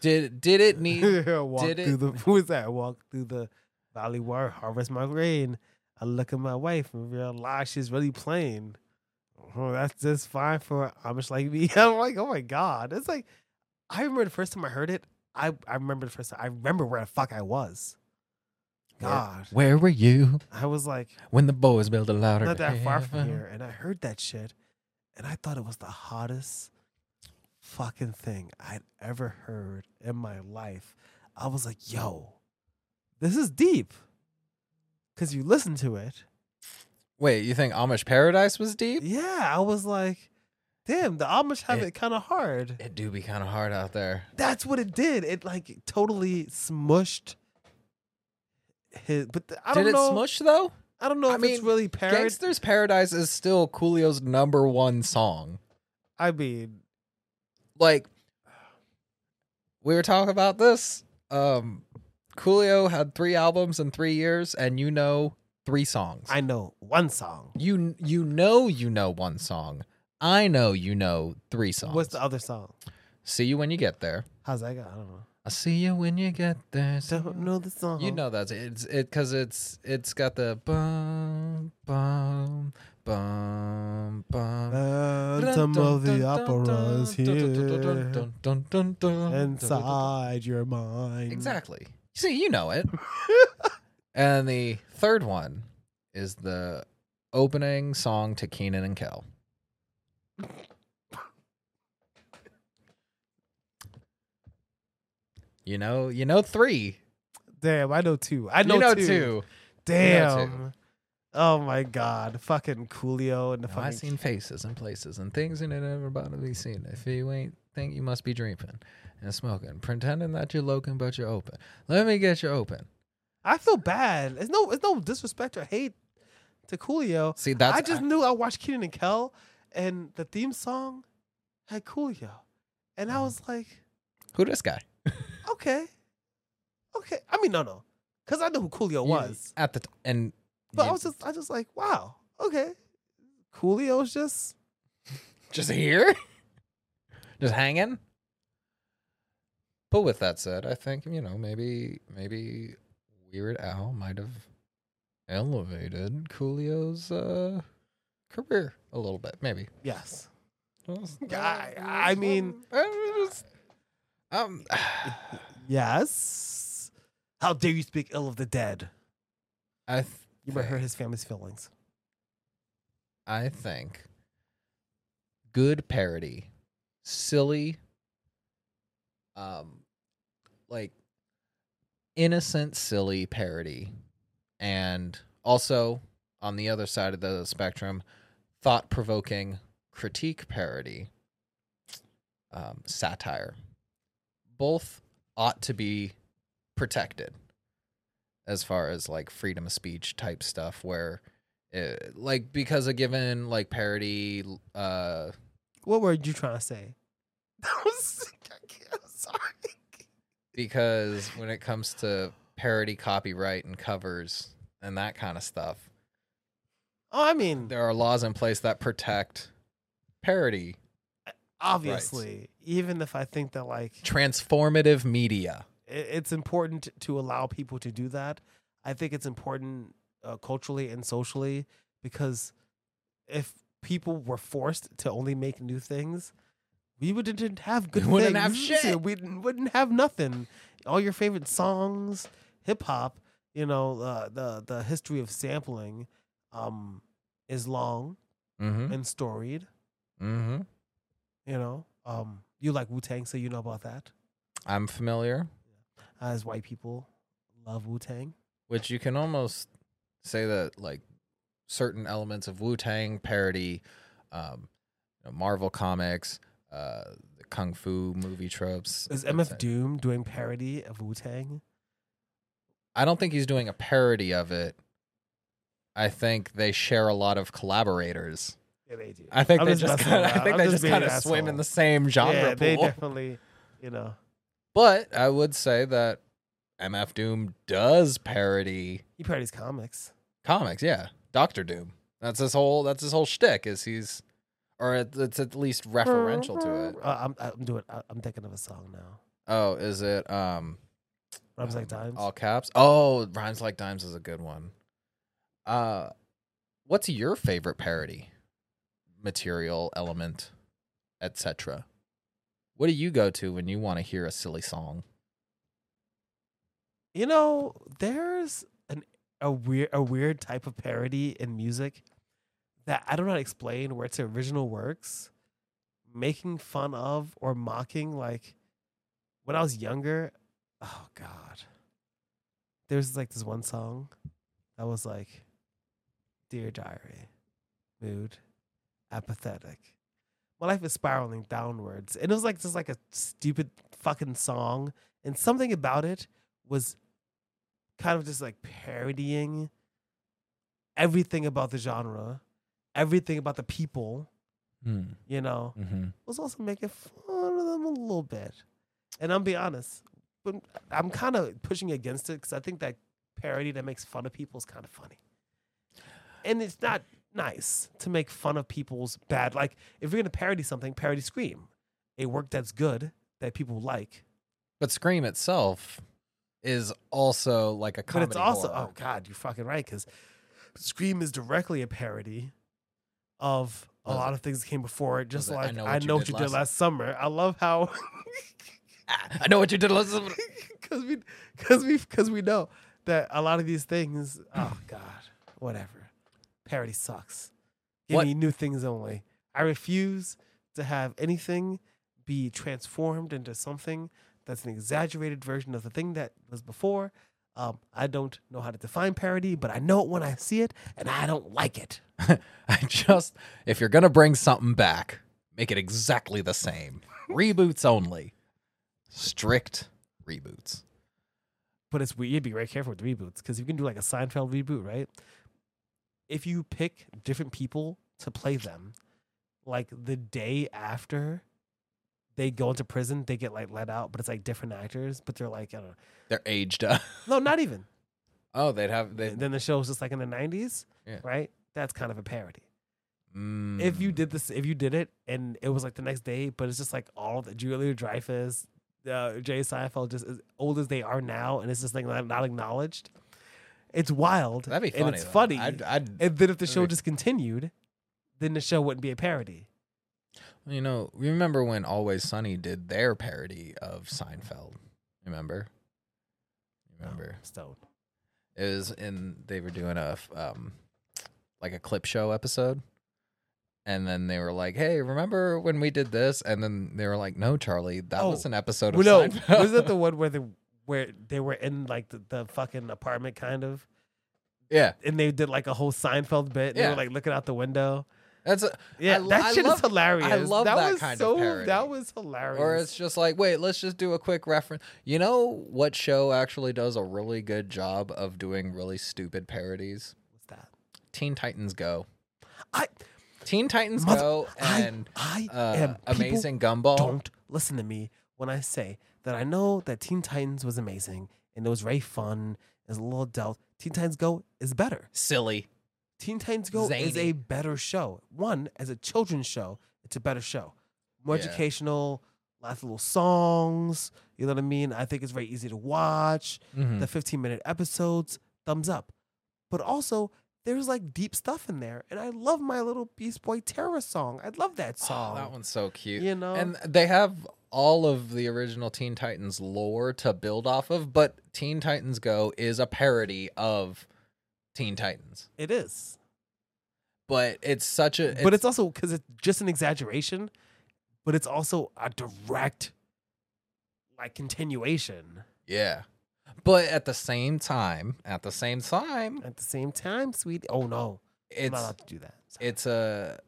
did did it need walk did through it- the who is that? Walk through the valley where harvest my grain. I look at my wife and realize she's really plain. Oh, that's just fine for Amish like me. I'm like, oh my god. It's like I remember the first time I heard it. I, I remember the first time I remember where the fuck I was. God. Where were you I was like when the boys built a louder not that far from here, and I heard that shit, and I thought it was the hottest fucking thing I'd ever heard in my life. I was like, yo, this is deep. Cause you listen to it. Wait, you think Amish Paradise was deep? Yeah, I was like, damn, the Amish have It- it, kind of hard. It do be kind of hard out there. That's what it did. It like totally smushed his but the, I Did don't it know. smush though? I don't know I if it's mean, really parody. Gangsta's Paradise is still Coolio's number one song. I mean, Like we were talking about this. Um Coolio had three albums in three years, and you know three songs. I know one song. you you know you know one song. I know you know three songs. What's the other song? See you when you get there. How's that go? I don't know. I see you when you get there. Don't know the song. You know that's it's it because it's it's got the bum bum bum bum. Phantom of the Opera is here inside your mind. Exactly. See, you know it. and the third one is the opening song to Kenan and Kel. You know, you know three. Damn, I know two. I know, you know two. two. Damn. Oh my god, fucking Coolio and the Now, fucking. I seen faces and places and things in it never about to be seen. If you ain't think you must be dreaming and smoking, pretending that you're loking but you're open. Let me get you open. I feel bad. It's no, it's no disrespect or hate to Coolio. See, that's I just knew I watched Kenan and Kel, and the theme song had Coolio, and I mm. was like, who this guy okay, okay. I mean, no, no, because I knew who Coolio was, at the t- and but I was just, I just like, wow, okay, Coolio's just just here, just hanging. But with that said, I think you know maybe maybe Weird Al might have elevated Coolio's uh, career a little bit, maybe. yes. I- I mean- um, Yes. How dare you speak ill of the dead? I th- You might hurt his family's feelings. I think good parody, silly, um, like innocent, silly parody, and also on the other side of the spectrum, thought provoking critique parody, um, satire. Both ought to be protected as far as like freedom of speech type stuff where uh, like because a given like parody uh What were you trying to say? That was. I'm sorry. because when it comes to parody copyright and covers and that kind of stuff Oh, I mean, there are laws in place that protect parody obviously, even if I think that like transformative media i- it's important to allow people to do that, I think it's important uh, culturally and socially because if people were forced to only make new things, we wouldn't have good We wouldn't have shit. We wouldn't have nothing. All your favorite songs, hip hop, you know, uh, the the history of sampling um, is long mm-hmm and storied. mm-hmm You know, um, you like Wu Tang, so you know about that. i'm familiar As white people love Wu Tang. which you can almost say that like certain elements of Wu-Tang parody um you know, Marvel comics uh the kung fu movie tropes Is MF. Doom doing parody of Wu Tang? I don't think he's doing a parody of it I think they share a lot of collaborators. Yeah, they do. I think I'm they just just kinda, I think I'm they just just kind of swim in the same genre yeah, they pool. definitely, you know, But I would say that MF Doom does parody he parodies comics. comics. Yeah, Doctor Doom. That's his whole. That's his whole shtick. Is he's, or it's at least referential to it. Uh, I'm, I'm doing. I'm thinking of a song now. Oh, is it? Um, Rhymes like um, dimes. All caps. Oh, rhymes like dimes is a good one. Uh, what's your favorite parody? Material, element, etc. What do you go to when you want to hear a silly song? You know, there's an a weird a weird type of parody in music that I don't know how to explain where it's original works, making fun of or mocking like when I was younger, oh god. There's like this one song that was like Dear Diary, mood, apathetic. My life is spiraling downwards. And it was like just like a stupid fucking song. And something about it was kind of just like parodying everything about the genre, everything about the people, Hmm. you know, Mm-hmm. was also making fun of them a little bit. And I'm be honest, but I'm kind of pushing against it because I think that parody that makes fun of people is kind of funny. And it's not nice to make fun of people's bad. Like if you're gonna parody something, parody Scream, a work that's good that people like. But Scream itself is also like a comedy. But it's also horror. oh god, you're fucking right because Scream is directly a parody of a lot of things that came before it. Just it I like Know I You know Did what you did Last- last summer. I love how I know what you did. Listen. because we because we because we know that a lot of these things. Oh God, whatever. Parody sucks. Give What- me new things only. I refuse to have anything be transformed into something that's an exaggerated version of the thing that was before. Um, I don't know how to define parody, but I know it when I see it, and I don't like it. I just if you're gonna bring something back, make it exactly the same. Reboots only. Strict reboots. But it's weird. You'd be very careful with reboots because you can do like a Seinfeld reboot, right? If you pick different people to play them, like the day after they go into prison, they get like let out, but it's like different actors, but they're like, I don't know. They're aged up. No, not even. Oh, they'd have they. then the show's just like in the 90s, Yeah. right? That's kind of a parody. Mm, If you did this, if you did it and it was like the next day, but it's just like all the Julia Dreyfus, uh, Jay Seinfeld, just as old as they are now, and it's just like not, not acknowledged. It's wild. that'd be funny. And it's though. funny. I'd, I'd, and then if the show just continued, then the show wouldn't be a parody. you know, we remember when Always Sunny did their parody of Seinfeld? Remember? Remember? Stone. It was in they were doing a um like a clip show episode. And then they were like, "Hey, remember when we did this?" And then they were like, "No, Charlie, that Oh, was an episode Well, of no, Seinfeld." was that the one where the where they were in like the, the fucking apartment kind of, yeah, and they did like a whole Seinfeld bit. And They Yeah. were like looking out the window. that's a, Yeah, lo- that I shit love- is hilarious. I love that, was kind of so, parody. That was hilarious. or it's just like, wait, let's just do a quick reference. You know what show actually does a really good job of doing really stupid parodies? What's that? Teen Titans Go. I Teen Titans Mother- Go I- and I, uh, am people Amazing Gumball. Don't listen to me when I say that I know that Teen Titans was amazing and it was very fun. It was a little adult. Teen Titans Go is better. Silly. Teen Titans Go is a better show. One, as a children's show, it's a better show. More Yeah. educational, lots of little songs. You know what I mean? I think it's very easy to watch. Mhm. The 15 minute episodes, thumbs up. But also, there's like deep stuff in there. And I love my little Beast Boy Terror song. I love that Oh, song. that one's so cute. You know? And they have all of the original Teen Titans lore to build off of, but Teen Titans Go is a parody of Teen Titans. it is. But it's such a but it's also because it's just an exaggeration, but it's also a direct like continuation. yeah. But at the same time, at the same time, At the same time, sweet. Oh no, I'm it's not allowed to do that. Sorry. it's a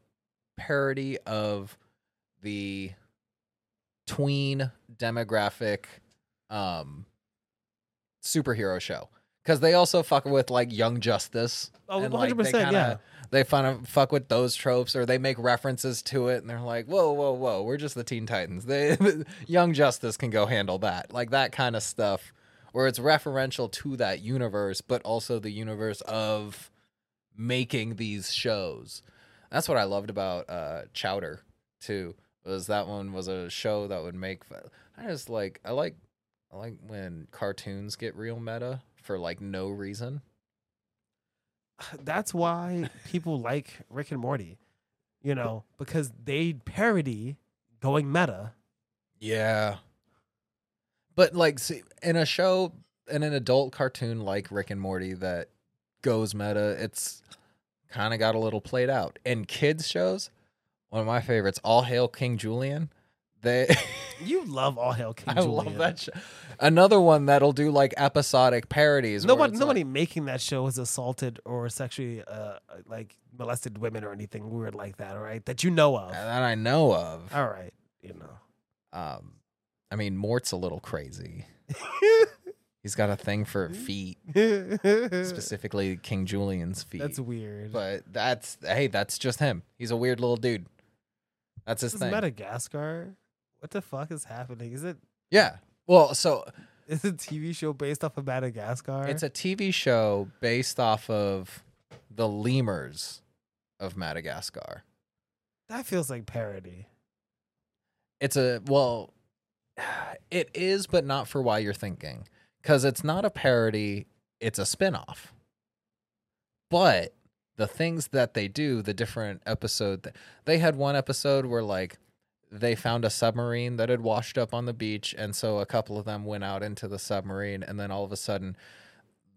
parody of the tween demographic um superhero show because they also fuck with like Young Justice. Oh, and, like, 100%, they kinda- yeah. They fun of fuck with those tropes, or they make references to it, and they're like, "Whoa, whoa, whoa! We're just the Teen Titans. They, Young Justice can go handle that, like that kind of stuff, where it's referential to that universe, but also the universe of making these shows. That's what I loved about uh, Chowder too. Was that one was a show that would make? I just like I like I like when cartoons get real meta for like no reason. That's why people like Rick and Morty, you know, because they parody going meta. Yeah. But like see, in a show in an adult cartoon like Rick and Morty that goes meta, it's kind of got a little played out. In kids shows, one of my favorites, All Hail King Julien. They You love All Hail King I Julien. love that show. Another one that'll do like episodic parodies. where Nobody, it's nobody like- making that show has assaulted or sexually, uh, like molested women or anything weird like that. All right, that you know of. that I know of. All right, you know. Um, I mean, Mort's a little crazy. He's got a thing for feet, specifically King Julien's feet. That's weird. but that's hey, that's just him. He's a weird little dude. That's his This is thing. Madagascar. What the fuck is happening? Is it yeah. Well, so is a TV show based off of Madagascar? it's a TV show based off of the lemurs of Madagascar. that feels like parody. It's a well, it is, but not for why you're thinking, because it's not a parody. It's a spinoff. But the things that they do, the different episode, they had one episode where like they found a submarine that had washed up on the beach, and so a couple of them went out into the submarine, and then all of a sudden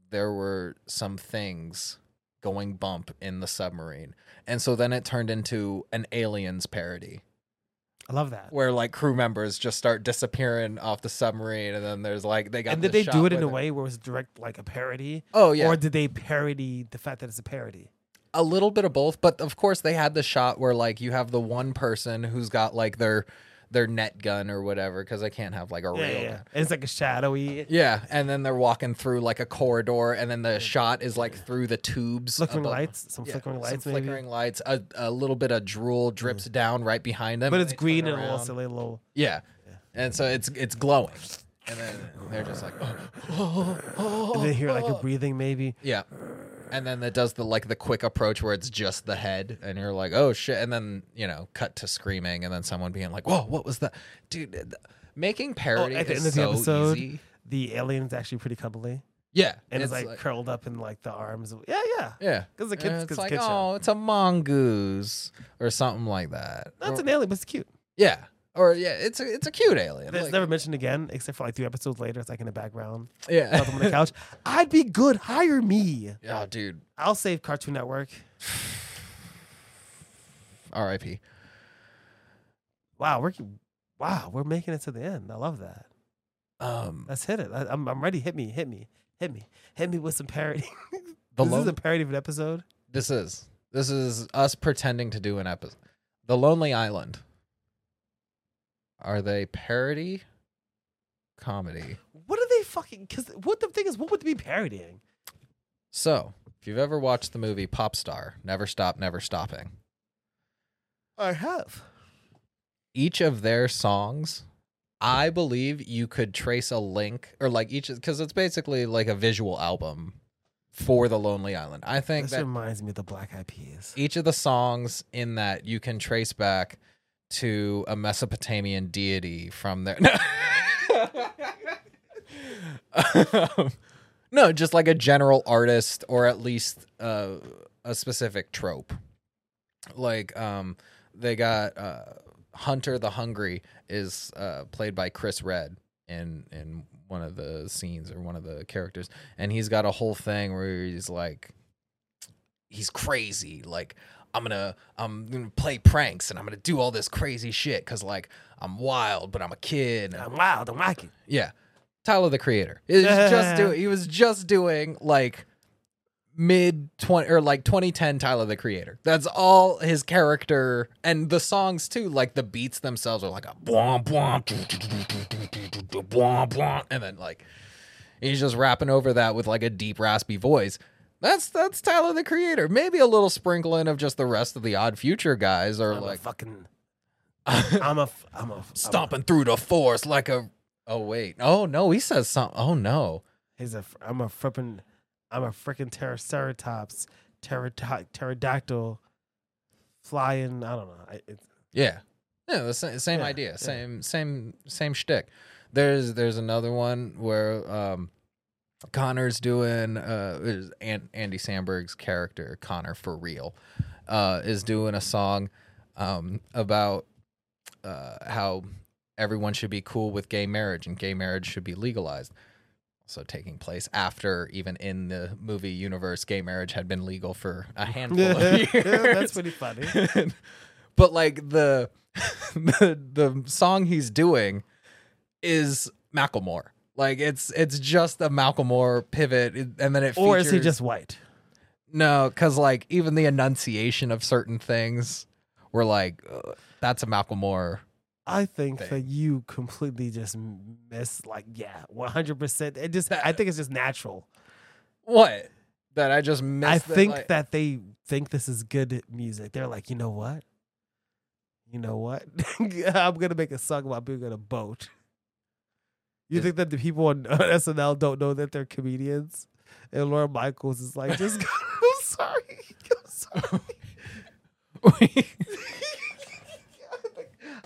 there were some things going bump in the submarine, and so then it turned into an aliens parody I love that. where like crew members just start disappearing off the submarine, and then there's like they got. And did the they do it in a way where it was direct like a parody? Oh yeah, Or did they parody the fact that it's a parody? A little bit of both, but of course they had the shot where like you have the one person who's got like their their net gun or whatever because I can't have like a Yeah, real yeah, yeah. gun. It's like a shadowy Yeah, and then they're walking through like a corridor, and then the shot is like through the tubes, flickering above- lights, some Yeah, flickering some lights maybe. flickering lights. A, a little bit of drool drips down right behind them, But it's green and a little around. silly little Yeah. And so it's it's glowing. And then they're just like oh and they hear like a breathing maybe. Yeah. And then it does the like the quick approach where it's just the head and you're like, "Oh shit." And then, you know, cut to screaming and then someone being like, "Whoa, what was that?" Dude, th- making parody Oh, at the is end of the so episode, easy. The alien's actually pretty cuddly. Yeah. And it's, like, curled up in like the arms. of- Yeah, yeah. yeah. 'Cause the And kids- it's 'cause like, kids show. "Oh, it's a mongoose or something like that." That's Or- an alien, but it's cute. Yeah. Or yeah, it's a it's a cute alien. It's Like, never mentioned again, except for like three episodes later. It's like in the background. yeah. On the couch. I'd be good. Hire me. oh, dude. I'll save Cartoon Network. R.I.P. Wow, we're wow, we're making it to the end. I love that. Um Let's hit it. I, I'm I'm ready. Hit me. Hit me. Hit me. Hit me with some parody. the this lone- is a parody of an episode. This is this is us pretending to do an episode. The Lonely Island. Are they parody comedy? What are they fucking? Because what the thing is, what would they be parodying? So, if you've ever watched the movie Pop Star, Never Stop, Never Stopping, I have. each of their songs, I believe you could trace a link or like each because it's basically like a visual album for the Lonely Island. I think This that reminds me of the Black Eyed Peas. each of the songs in that you can trace back to a Mesopotamian deity from there. Um, no, just like a general artist or at least uh, a specific trope. Like um, they got uh, Hunter the Hungry is uh, played by Chris Redd in in one of the scenes or one of the characters, and he's got a whole thing where he's like, he's crazy, like. I'm gonna I'm gonna play pranks and I'm gonna do all this crazy shit because like I'm wild but I'm a kid and I'm wild. I'm wacky. yeah. Tyler the creator. He was just doing he was just doing like mid 20 or like 2010 Tyler the creator. That's all his character and the songs too like the beats themselves are like a bwomp bwomp bwomp bwomp and then like He's just rapping over that with like a deep raspy voice. That's that's Tyler the Creator. Maybe a little sprinkling of just the rest of the Odd Future guys are I'm a like fucking. I'm a. I'm a. I'm a- stomping through the force like a. Oh wait, oh no, he says something. Oh no, He's a. I'm a frippin'. I'm a freaking pterodac- pterodactyl, flying. I don't know. I, yeah, yeah, the same, same Yeah, idea, yeah. same same same shtick. There's there's another one where um, Connor's doing uh, Andy Samberg's character Connor for real, uh, is doing a song um about uh how everyone should be cool with gay marriage and gay marriage should be legalized. Also taking place after even in the movie universe, gay marriage had been legal for a handful of years. that's pretty funny. but like the, the the song he's doing is Macklemore. Like it's it's just a Macklemore pivot, and then it Or is he just white? no? Because like even the enunciation of certain things were like uh, that's a Macklemore. I think thing. that you completely just miss. Like, yeah, one hundred percent. It just. I think it's just natural. What that I just missed. I think like- that they think this is good music. They're like, you know what? You know what? I'm gonna make a song about being on a boat. You think that the people on, on SNL don't know that they're comedians? And Lorne Michaels is like, just go, I'm sorry. I'm sorry.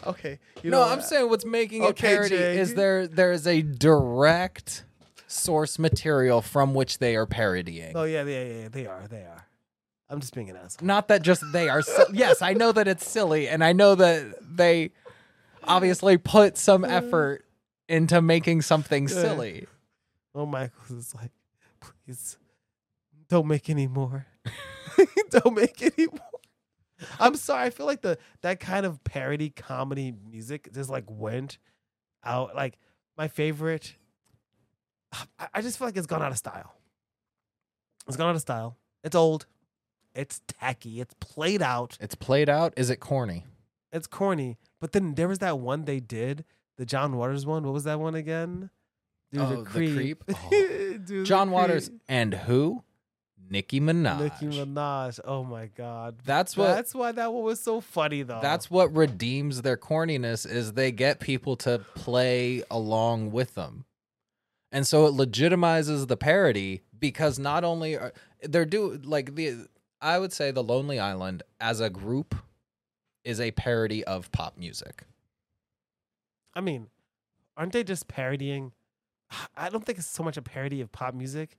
okay. You no, know I'm saying what's making it Okay, parody Jay. is there there is a direct source material from which they are parodying. Oh yeah, yeah, yeah, they are. They are. I'm just being an asshole. Not that just they are. Si- yes, I know that it's silly, and I know that they obviously put some uh, effort into making something silly. Oh, Michaels is like, please don't make any more. don't make any more. I'm sorry. I feel like the that kind of parody comedy music just like went out. Like my favorite. I, I just feel like it's gone out of style. It's gone out of style. It's old. It's tacky. It's played out. It's played out. Is it corny? It's corny. But then there was that one they did, the John Waters one. What was that one again? Dude, Oh, The Creep? Oh. Dude, The John Waters Creep. and who? Nicki Minaj. Nicki Minaj. Oh my god. That's what. That's why that one was so funny though. That's what redeems their corniness is they get people to play along with them. And so it legitimizes the parody because not only are they're do like the I would say the Lonely Island as a group is a parody of pop music. I mean, aren't they just parodying? I don't think it's so much a parody of pop music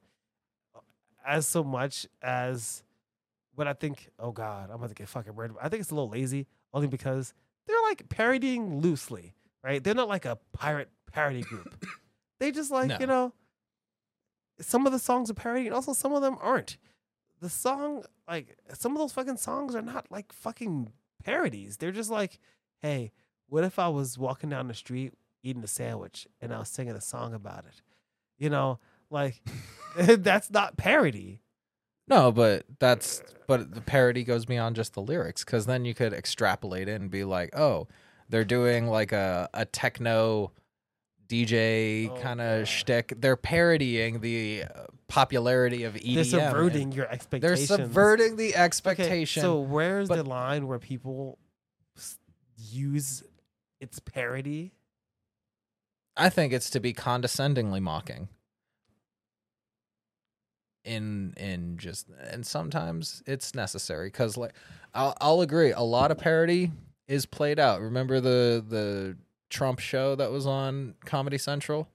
uh, as so much as what I think. Oh God, I'm about to get fucking weird. I think it's a little lazy only because they're like parodying loosely, right? They're not like a pirate parody group. they just like No. you know. Some of the songs are parody, and also some of them aren't. The song, like some of those fucking songs, are not like fucking parodies. They're just like, hey, what if I was walking down the street eating a sandwich and I was singing a song about it? You know, like that's not parody. No, but that's but the parody goes beyond just the lyrics because then you could extrapolate it and be like, oh, they're doing like a a techno DJ Oh, kind of shtick. They're parodying the uh, popularity of EDM. They're subverting your expectations. They're subverting the Okay, expectation. so where's but- the line where people use its parody? I think it's to be condescendingly mocking. In in just and sometimes it's necessary because like I'll I'll agree a lot of parody is played out. Remember the the Trump show that was on Comedy Central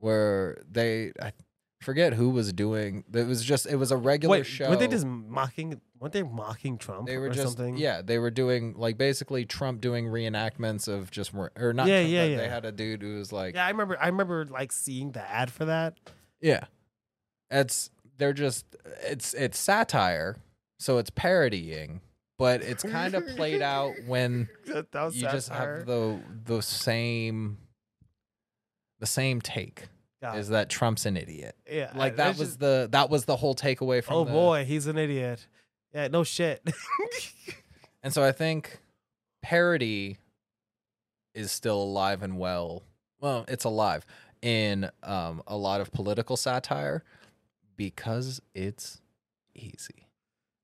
where they I forget who was doing it was just it was a regular Wait, show. were they just mocking? Weren't they mocking Trump they were or just something? yeah they were doing like basically Trump doing reenactments of just more or not Yeah, Trump, yeah, yeah. they had a dude who was like yeah. I remember. I remember like seeing the ad for that. Yeah. It's they're just it's it's satire, so it's parodying, but it's kind of played out when that, that was you just have the the same the same take God, is that Trump's an idiot. yeah, Like that was just- the that was the whole takeaway from Oh the- boy, he's an idiot. Yeah, no shit. And so I think parody is still alive and well. Well, it's alive. in um, a lot of political satire because it's easy.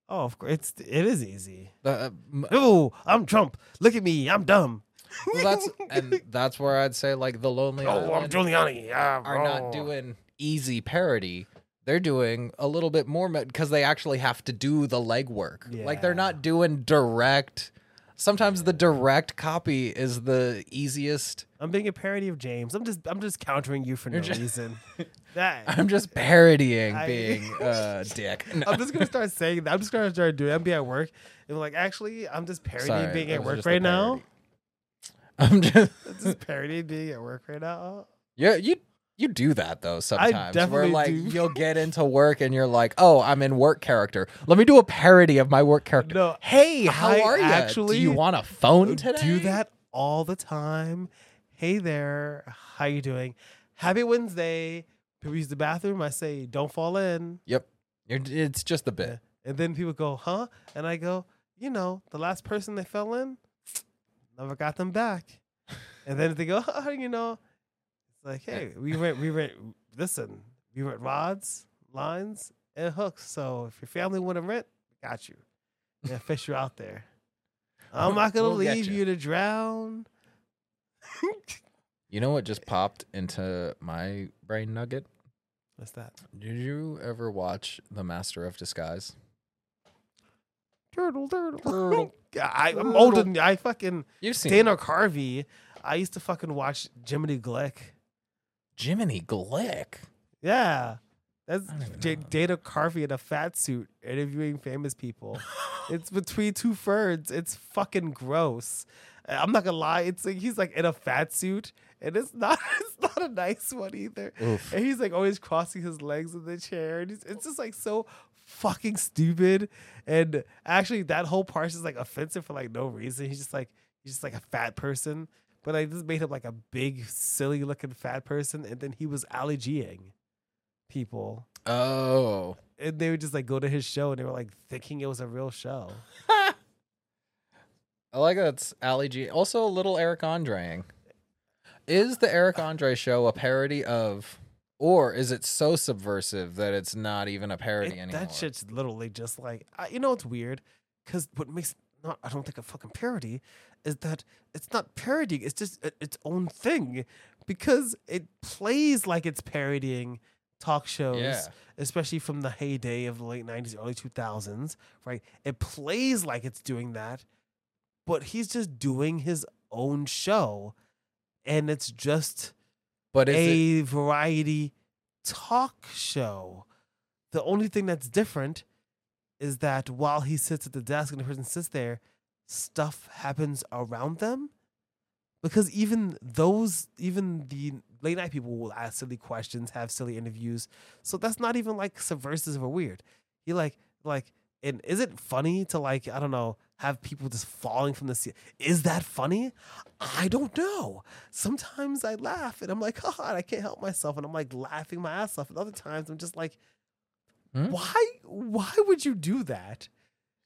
Oh, of course, it's it is easy. Uh, Oh, I'm Trump. Look at me. I'm dumb. Well, that's and that's where I'd say like the Lonely oh, I'm Island Giuliani. Yeah, are not doing easy parody. They're doing a little bit more because they actually have to do the legwork. Like they're not doing direct. Sometimes the direct copy is the easiest. I'm being a parody of James. I'm just I'm just countering you for no You're just- reason. That I'm just parodying I- being a dick. No. I'm just gonna start saying that. I'm just gonna start doing. it. I'm be at work and like, actually, I'm just parodying Sorry, being at work right now. Parody. I'm just just parodying being at work right now. yeah. You you do that though sometimes. where definitely like do. you'll get into work and you're like, oh, I'm in work character. Let me do a parody of my work character. No, Hey, how I are you? actually do you want a phone today? do that all the time. Hey there, how you doing? Happy Wednesday. People use the bathroom. I say, don't fall in. Yep. It's just a bit. And then people go, huh? And I go, you know, the last person they fell in, never got them back. And then they go, oh, you know, it's like, hey, we rent, we rent, listen, we rent rods, lines, and hooks. So if your family want to rent, got you. Yeah, fish you out there. I'm not gonna We'll leave ya. you to drown. You know what just popped into my brain nugget? What's that? Did you ever watch The Master of Disguise? Turtle, turtle. Um, turtle. I, I'm older than I fucking You've seen Dana Carvey. I used to fucking watch Jiminy Glick. Jiminy Glick. Yeah. That's I J- Dana Carvey in a fat suit interviewing famous people. it's between two ferns. It's fucking gross. I'm not gonna lie. It's like he's like in a fat suit, and it's not. It's not a nice one either. Oof. And he's like always crossing his legs in the chair, and it's, it's just like so fucking stupid. And actually, that whole part is like offensive for like no reason. He's just like he's just like a fat person, but I just made him like a big, silly looking fat person, and then he was Ali G-ing people, Oh. and they would just like go to his show, and they were like thinking it was a real show. I like that's Ali G. Also, a little Eric Andreing. Is the Eric Andre show a parody of, or is it so subversive that it's not even a parody It- anymore? that shit's literally just like I, you know it's weird because what makes not I don't think a fucking parody is that it's not parodying it's just i- its own thing because it plays like it's parodying talk shows Yeah. especially from the heyday of the late 90s early 2000s right it plays like it's doing that but he's just doing his own show and it's just But is it, a variety talk show. The only thing that's different is that while he sits at the desk and the person sits there, stuff happens around them. Because even those, even the late night people will ask silly questions, have silly interviews. So that's not even like subversive or weird. You like, like, and is it funny to like, I don't know, have people just falling from the ceiling? Is that funny? I don't know sometimes I laugh and I'm like, oh, I can't help myself, and I'm like laughing my ass off. And other times I'm just like, Hmm? why? Why would you do that?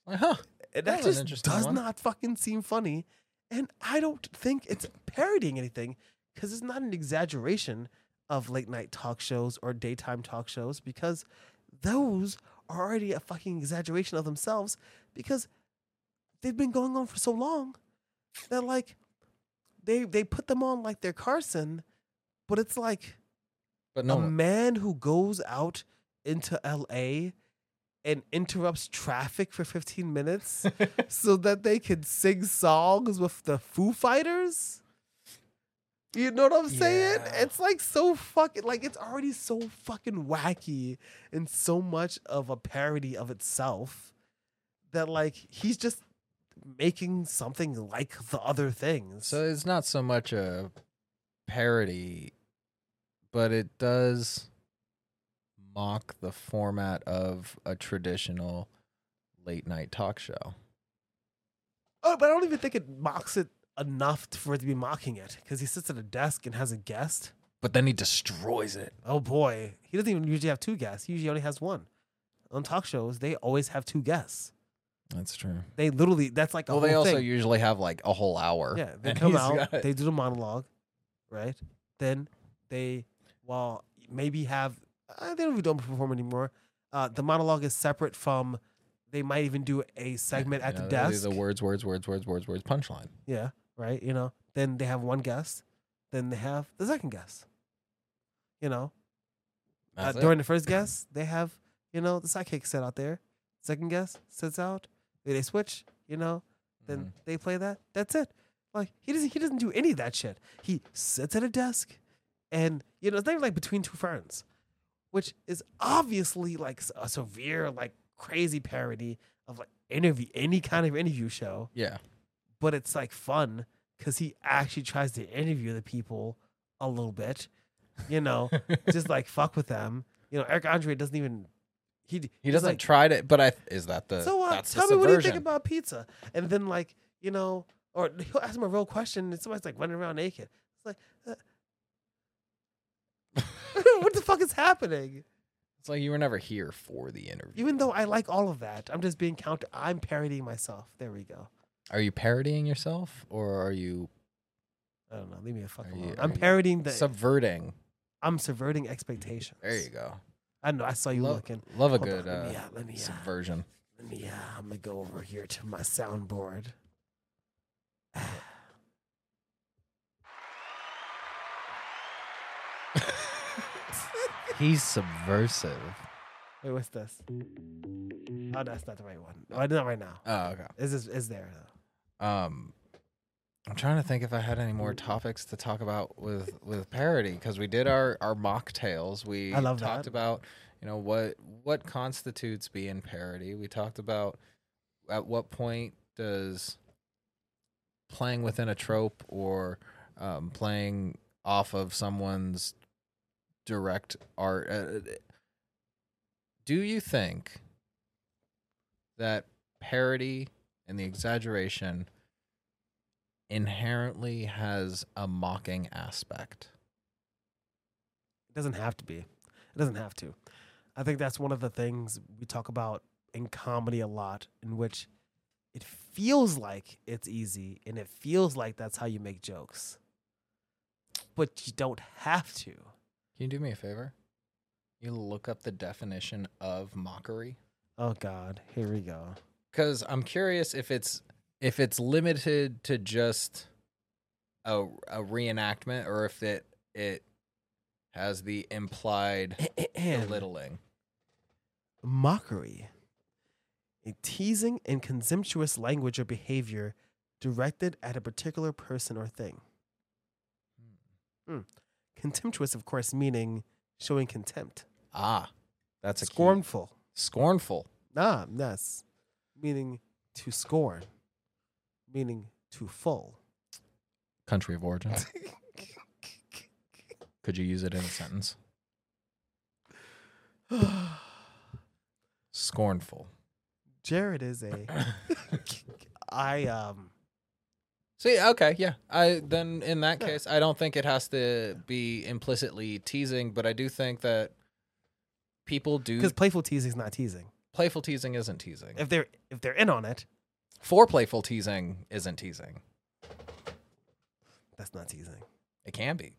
huh? That that just does one. not fucking seem funny. And I don't think it's parodying anything because it's not an exaggeration of late night talk shows or daytime talk shows because those are already a fucking exaggeration of themselves because they've been going on for so long that like they they put them on like they're Carson, but it's like But a no, man who goes out into LA and interrupts traffic for 15 minutes so that they can sing songs with the Foo Fighters. You know what I'm saying? Yeah. It's like so fucking like it's already so fucking wacky and so much of a parody of itself that like he's just making something like the other things. So it's not so much a parody, but it does mock the format of a traditional late night talk show. Oh, but I don't even think it mocks it enough for it to be mocking it because he sits at a desk and has a guest. But then he destroys it. Oh boy, he doesn't even usually have two guests. He usually only has one. On talk shows, they always have two guests. That's true. They literally that's like a Well, whole they also thing. usually have like a whole hour. yeah, they come out, got- they do the monologue, right? Then they well, maybe have uh, they don't even don't perform anymore. Uh, the monologue is separate from. They might even do a segment at You the know, they do desk. The words, words, words, words, words, words, punchline. Yeah, right. You know, then they have one guest, then they have the second guest. You know, uh, during the first guest, they have you know the sidekick set out there. Second guest sits out. They switch. You know, then Mhm. they play that. That's it. Like he doesn't he doesn't do any of that shit. He sits at a desk, and you know it's not even like between two ferns, which is obviously like a severe like crazy parody of like interview any kind of interview show. Yeah. But it's like fun because he actually tries to interview the people a little bit, you know, just like fuck with them. You know, Eric Andre doesn't even he He doesn't like, try to, but I is that the so what? Tell me what do you think about pizza? And then like you know, or he'll ask him a real question, and somebody's like running around naked. It's like, uh, what the fuck is happening? It's like you were never here for the interview. Even though I like all of that, I'm just being counter. I'm parodying myself. There we go. Are you parodying yourself or are you I don't know. Leave me a fuck alone. I'm parodying the. subverting? I'm subverting expectations. There you go. I know. I saw you love, looking. love a Hold on, good let me, uh, uh, let me, uh, subversion. Let me. Uh, I'm gonna go over here to my soundboard. He's subversive. Wait, what's this? Oh, that's not the right one. Oh, not right now. Oh, okay. Is this is there though? Um, I'm trying to think if I had any more topics to talk about with with parody because we did our our mock tales. We I love talked that. about you know what what constitutes being parody. We talked about at what point does playing within a trope or um, playing off of someone's direct art. Uh, do you think that parody and the exaggeration inherently has a mocking aspect? It doesn't have to be. It doesn't have to. I think that's one of the things we talk about in comedy a lot, in which it feels like it's easy and it feels like that's how you make jokes. But you don't have to. Can you do me a favor? You look up the definition of mockery Oh God, here we go. because I'm curious if it's if it's limited to just a a reenactment or if it it has the implied belittling. Mockery. A teasing and contemptuous language or behavior directed at a particular person or thing. Contemptuous, of course, meaning showing contempt. Ah, that's a key. Scornful. Scornful. Ah, yes. Meaning to scorn. Meaning to full. Country of origin. Could you use it in a sentence? Scornful. Jared is a I um See, okay, yeah. I then in that case, I don't think it has to be implicitly teasing, but I do think that people do because playful teasing is not teasing. playful teasing isn't teasing. If they're if they're in on it, For playful teasing isn't teasing. that's not teasing. It can be.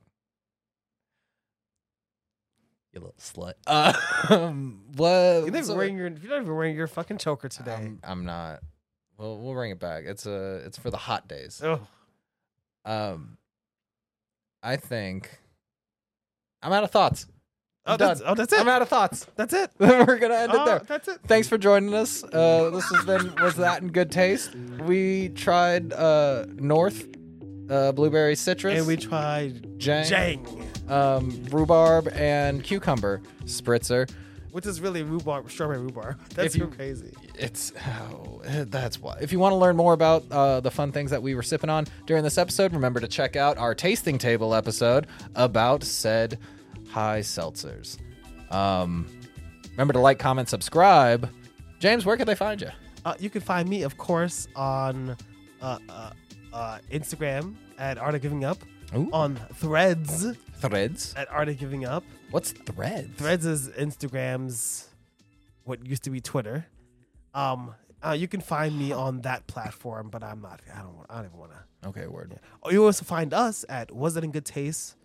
You little slut. Uh, um, what? You're not, even wearing your, you're not even wearing your fucking choker today. I'm, I'm not. Well, we'll bring it back. It's a. It's for the hot days. oh, Um, I think I'm out of thoughts. Oh, that's, oh, that's it. I'm out of thoughts. That's it. We're gonna end it Oh, there. That's it. Thanks for joining us. Uh, this has been was that in good taste. We tried uh, North uh, blueberry citrus And we tried Jang, Jang, um, rhubarb and cucumber spritzer. which is really rhubarb, strawberry rhubarb. That's you- so crazy. It's oh, that's why. If you want to learn more about uh, the fun things that we were sipping on during this episode, remember to check out our tasting table episode about said high seltzers. Um, remember to like, comment, subscribe. James, where can they find you? Uh, you can find me, of course, on uh, uh, uh, Instagram at Art of Giving Up, Ooh. on Threads Threads. at Art of Giving Up. What's Threads? Threads is Instagram's what used to be Twitter. Um, uh, you can find me on that platform, but I'm not. I don't. Want, I don't even want to. Okay, word. Oh, you also find us at was it in good taste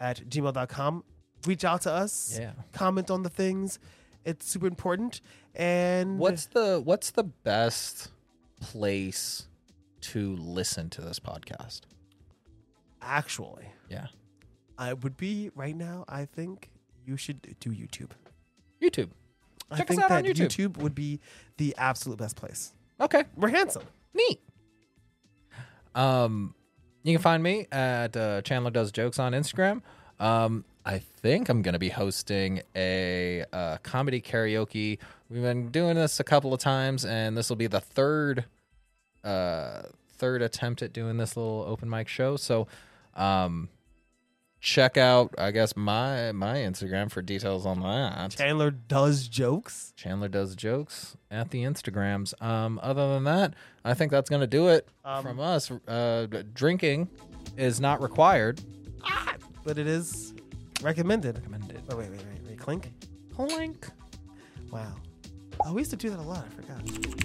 at gmail.com reach out to us, Yeah. comment on the things. It's super important. And What's the what's the best place to listen to this podcast? actually, Yeah. I would be right now. I think you should do YouTube. YouTube. I Check us think out that on YouTube. would be the absolute best place. Okay. We're handsome. Neat. Um, you can find me at uh, Chandler Does Jokes on Instagram. Um, I think I'm going to be hosting a uh, comedy karaoke. We've been doing this a couple of times, and this will be the third uh, third attempt at doing this little open mic show. So, um, check out I guess my my Instagram for details on that. Chandler does jokes. Chandler does jokes at the Instagrams. Um, other than that, I think that's gonna do it Um, from us. Uh, drinking is not required. but it is recommended. Recommended. Oh, wait, wait, wait, wait. Clink. Clink. Wow. Oh, we used to do that a lot. I forgot.